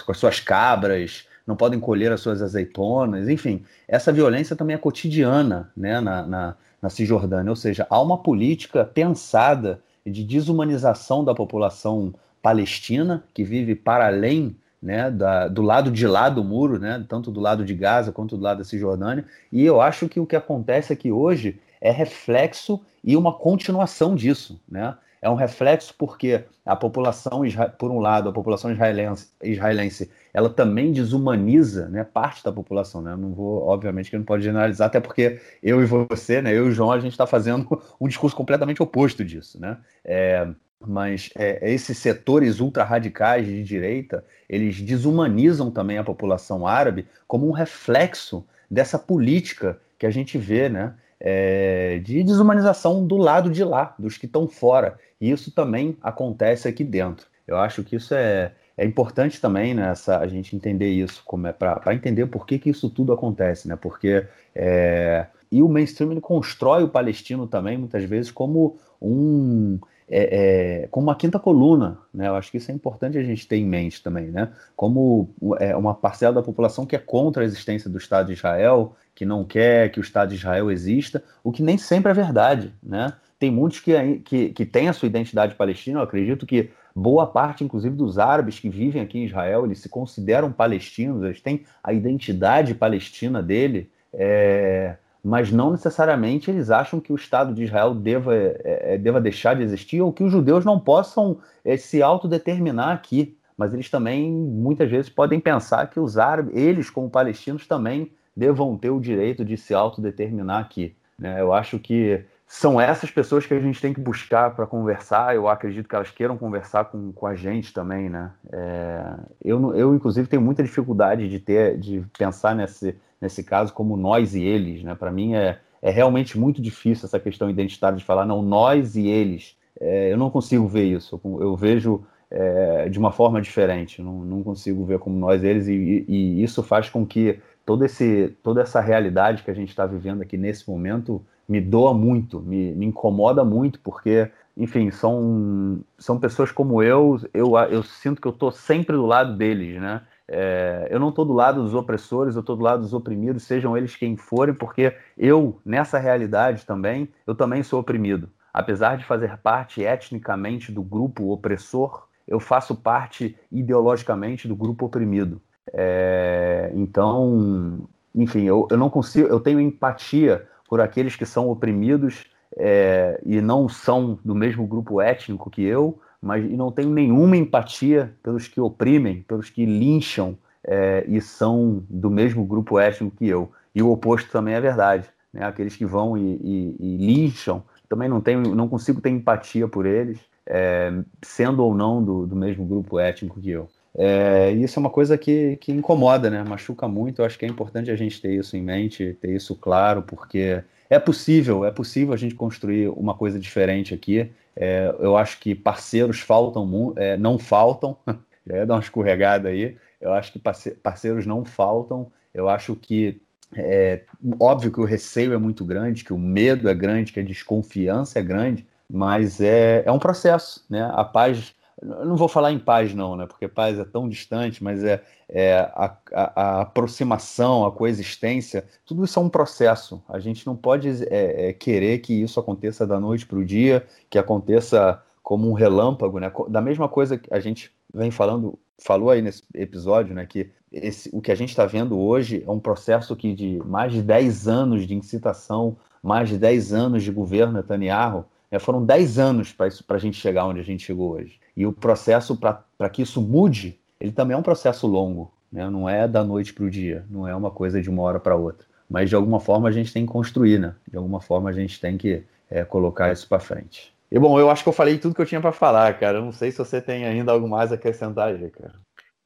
com as suas cabras, não podem colher as suas azeitonas, enfim, essa violência também é cotidiana, né, na, na, na Cisjordânia, ou seja, há uma política pensada de desumanização da população palestina que vive para além né, da, do lado de lá do muro, né, tanto do lado de Gaza quanto do lado da Cisjordânia, e eu acho que o que acontece aqui hoje é reflexo e uma continuação disso, né? É um reflexo porque a população, por um lado, a população israelense, israelense ela também desumaniza né, parte da população. Né? Não vou, obviamente, que não pode generalizar, até porque eu e você, né, eu e o João, a gente está fazendo um discurso completamente oposto disso. Né? É, mas é, esses setores ultra-radicais de direita, eles desumanizam também a população árabe como um reflexo dessa política que a gente vê, né? É, de desumanização do lado de lá, dos que estão fora. E isso também acontece aqui dentro. Eu acho que isso é, é importante também nessa né, a gente entender isso, como é para entender por que, que isso tudo acontece, né? Porque é, e o mainstream ele constrói o palestino também muitas vezes como um é, é, como uma quinta coluna, né? Eu acho que isso é importante a gente ter em mente também, né? Como é, uma parcela da população que é contra a existência do Estado de Israel, que não quer que o Estado de Israel exista, o que nem sempre é verdade, né? Tem muitos que, que, que têm a sua identidade palestina, eu acredito que boa parte, inclusive, dos árabes que vivem aqui em Israel, eles se consideram palestinos, eles têm a identidade palestina dele, é, mas não necessariamente eles acham que o Estado de Israel deva, é, é, deva deixar de existir ou que os judeus não possam é, se autodeterminar aqui. Mas eles também, muitas vezes, podem pensar que os árabes, eles como palestinos, também devam ter o direito de se autodeterminar aqui. Né? Eu acho que são essas pessoas que a gente tem que buscar para conversar. Eu acredito que elas queiram conversar com, com a gente também, né? É, eu, eu, inclusive, tenho muita dificuldade de ter, de pensar nesse, nesse caso como nós e eles, né? Para mim é, é realmente muito difícil essa questão identitária de falar, não, nós e eles. É, eu não consigo ver isso. Eu, eu vejo é, de uma forma diferente. Não, não consigo ver como nós e eles, e, e isso faz com que todo esse, toda essa realidade que a gente está vivendo aqui nesse momento me doa muito, me, me incomoda muito, porque, enfim, são, são pessoas como eu, eu, eu sinto que eu estou sempre do lado deles, né? É, eu não estou do lado dos opressores, eu estou do lado dos oprimidos, sejam eles quem forem, porque eu, nessa realidade também, eu também sou oprimido. Apesar de fazer parte etnicamente do grupo opressor, eu faço parte ideologicamente do grupo oprimido. É, então, enfim, eu, eu não consigo, eu tenho empatia por aqueles que são oprimidos é, e não são do mesmo grupo étnico que eu, mas e não tenho nenhuma empatia pelos que oprimem, pelos que lincham é, e são do mesmo grupo étnico que eu. E o oposto também é verdade. Né? Aqueles que vão e, e, e lincham, também não, tenho, não consigo ter empatia por eles, é, sendo ou não do, do mesmo grupo étnico que eu. É, isso é uma coisa que, que incomoda, né? Machuca muito. Eu acho que é importante a gente ter isso em mente, ter isso claro, porque é possível, é possível a gente construir uma coisa diferente aqui. É, eu acho que parceiros faltam, é, não faltam. Já ia dar uma escorregada aí. Eu acho que parceiros não faltam. Eu acho que é óbvio que o receio é muito grande, que o medo é grande, que a desconfiança é grande, mas é, é um processo, né? A paz não vou falar em paz, não, né? Porque paz é tão distante, mas é, é a, a, a, aproximação, a coexistência, tudo isso é um processo. A gente não pode é, é, querer que isso aconteça da noite para o dia, que aconteça como um relâmpago, né? Da mesma coisa que a gente vem falando, falou aí nesse episódio, né? Que esse, o que a gente está vendo hoje é um processo que de mais de 10 anos de incitação, mais de 10 anos de governo Netanyahu, né? foram 10 anos para a gente chegar onde a gente chegou hoje. E o processo para que isso mude, ele também é um processo longo, né? não é da noite para o dia, não é uma coisa de uma hora para outra. Mas de alguma forma a gente tem que construir, né? De alguma forma a gente tem que é, colocar isso para frente. E bom, eu acho que eu falei tudo que eu tinha para falar, cara. Eu não sei se você tem ainda algo mais a acrescentar aí, cara.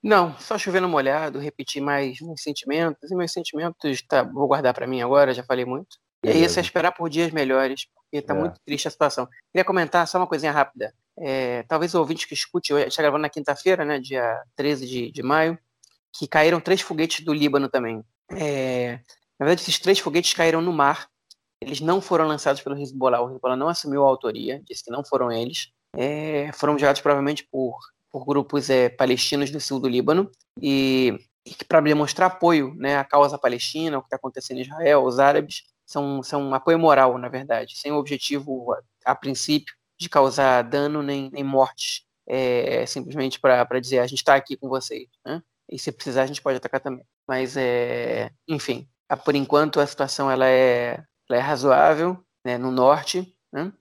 Não, só chovendo molhado, repetir mais meus sentimentos. E meus sentimentos, tá, vou guardar para mim agora, já falei muito. E é isso, é esperar por dias melhores, porque tá é. muito triste a situação. Queria comentar só uma coisinha rápida. É, talvez o ouvinte que escute, gente está gravando na quinta-feira, né, dia 13 de, de maio, que caíram três foguetes do Líbano também. É, na verdade, esses três foguetes caíram no mar. Eles não foram lançados pelo Hezbollah. O Hezbollah não assumiu a autoria, disse que não foram eles. É, foram enviados provavelmente por, por grupos palestinos do sul do Líbano. E, e para demonstrar apoio né, à causa palestina, o que está acontecendo em Israel, os árabes, são, são um apoio moral, na verdade, sem o objetivo, a, a princípio, de causar dano nem, nem mortes é, simplesmente para dizer a gente está aqui com vocês, né? E se precisar a gente pode atacar também. Mas é, enfim, por enquanto a situação ela é, ela é razoável, né? No norte, né?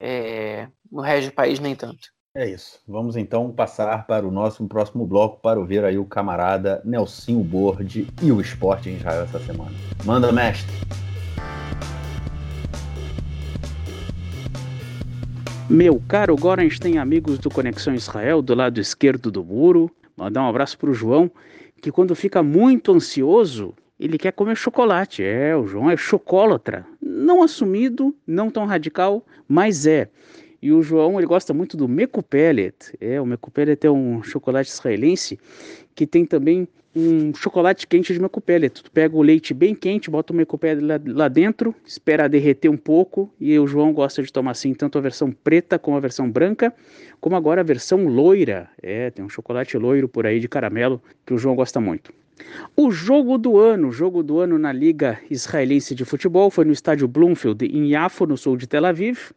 É, no resto do país nem tanto. É isso. Vamos então passar para o nosso próximo bloco para ouvir aí o camarada Nelsinho Borde e o esporte em Israel essa semana. Manda, mestre. Meu caro tem amigos do Conexão Israel do lado esquerdo do muro. Mandar um abraço para o João, que quando fica muito ansioso, ele quer comer chocolate. É, o João é chocolatra. Não assumido, não tão radical, mas é. E o João, ele gosta muito do Meco Pellet. É, o Meco Pellet é um chocolate israelense que tem também um chocolate quente de Meco Pellet. Tu pega o leite bem quente, bota o Meco Pellet lá, lá, dentro, espera derreter um pouco e o João gosta de tomar assim tanto a versão preta como a versão branca, como agora a versão loira. É, tem um chocolate loiro por aí de caramelo que o João gosta muito. O jogo do ano, o jogo do ano na Liga Israelense de Futebol foi no estádio Bloomfield em Yafo, no sul de Tel Aviv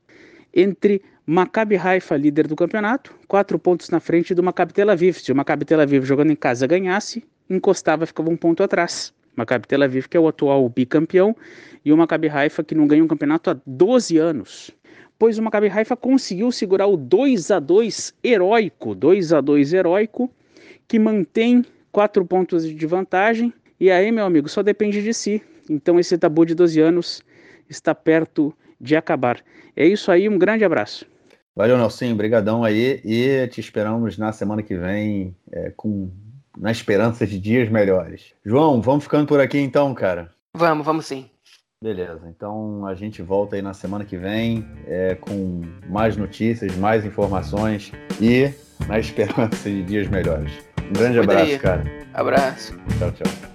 entre Maccabi Haifa, líder do campeonato, quatro pontos na frente do Maccabi Tel Aviv. Se o Maccabi Tel Aviv jogando em casa ganhasse, encostava, ficava um ponto atrás. Maccabi Tel Aviv, que é o atual bicampeão, e o Maccabi Haifa, que não ganha um campeonato há 12 anos. Pois o Maccabi Haifa conseguiu segurar o 2 a 2 heróico, 2 a 2 heróico, que mantém quatro pontos de vantagem. E aí, meu amigo, só depende de si. Então esse tabu de 12 anos está perto de acabar. É isso aí, um grande abraço. Valeu, Nelson, brigadão aí e te esperamos na semana que vem é, com na esperança de dias melhores. João, vamos ficando por aqui então, cara? Vamos, vamos sim. Beleza, então a gente volta aí na semana que vem é, com mais notícias, mais informações e na esperança de dias melhores. Um grande abraço, cara. Abraço. Tchau, tchau.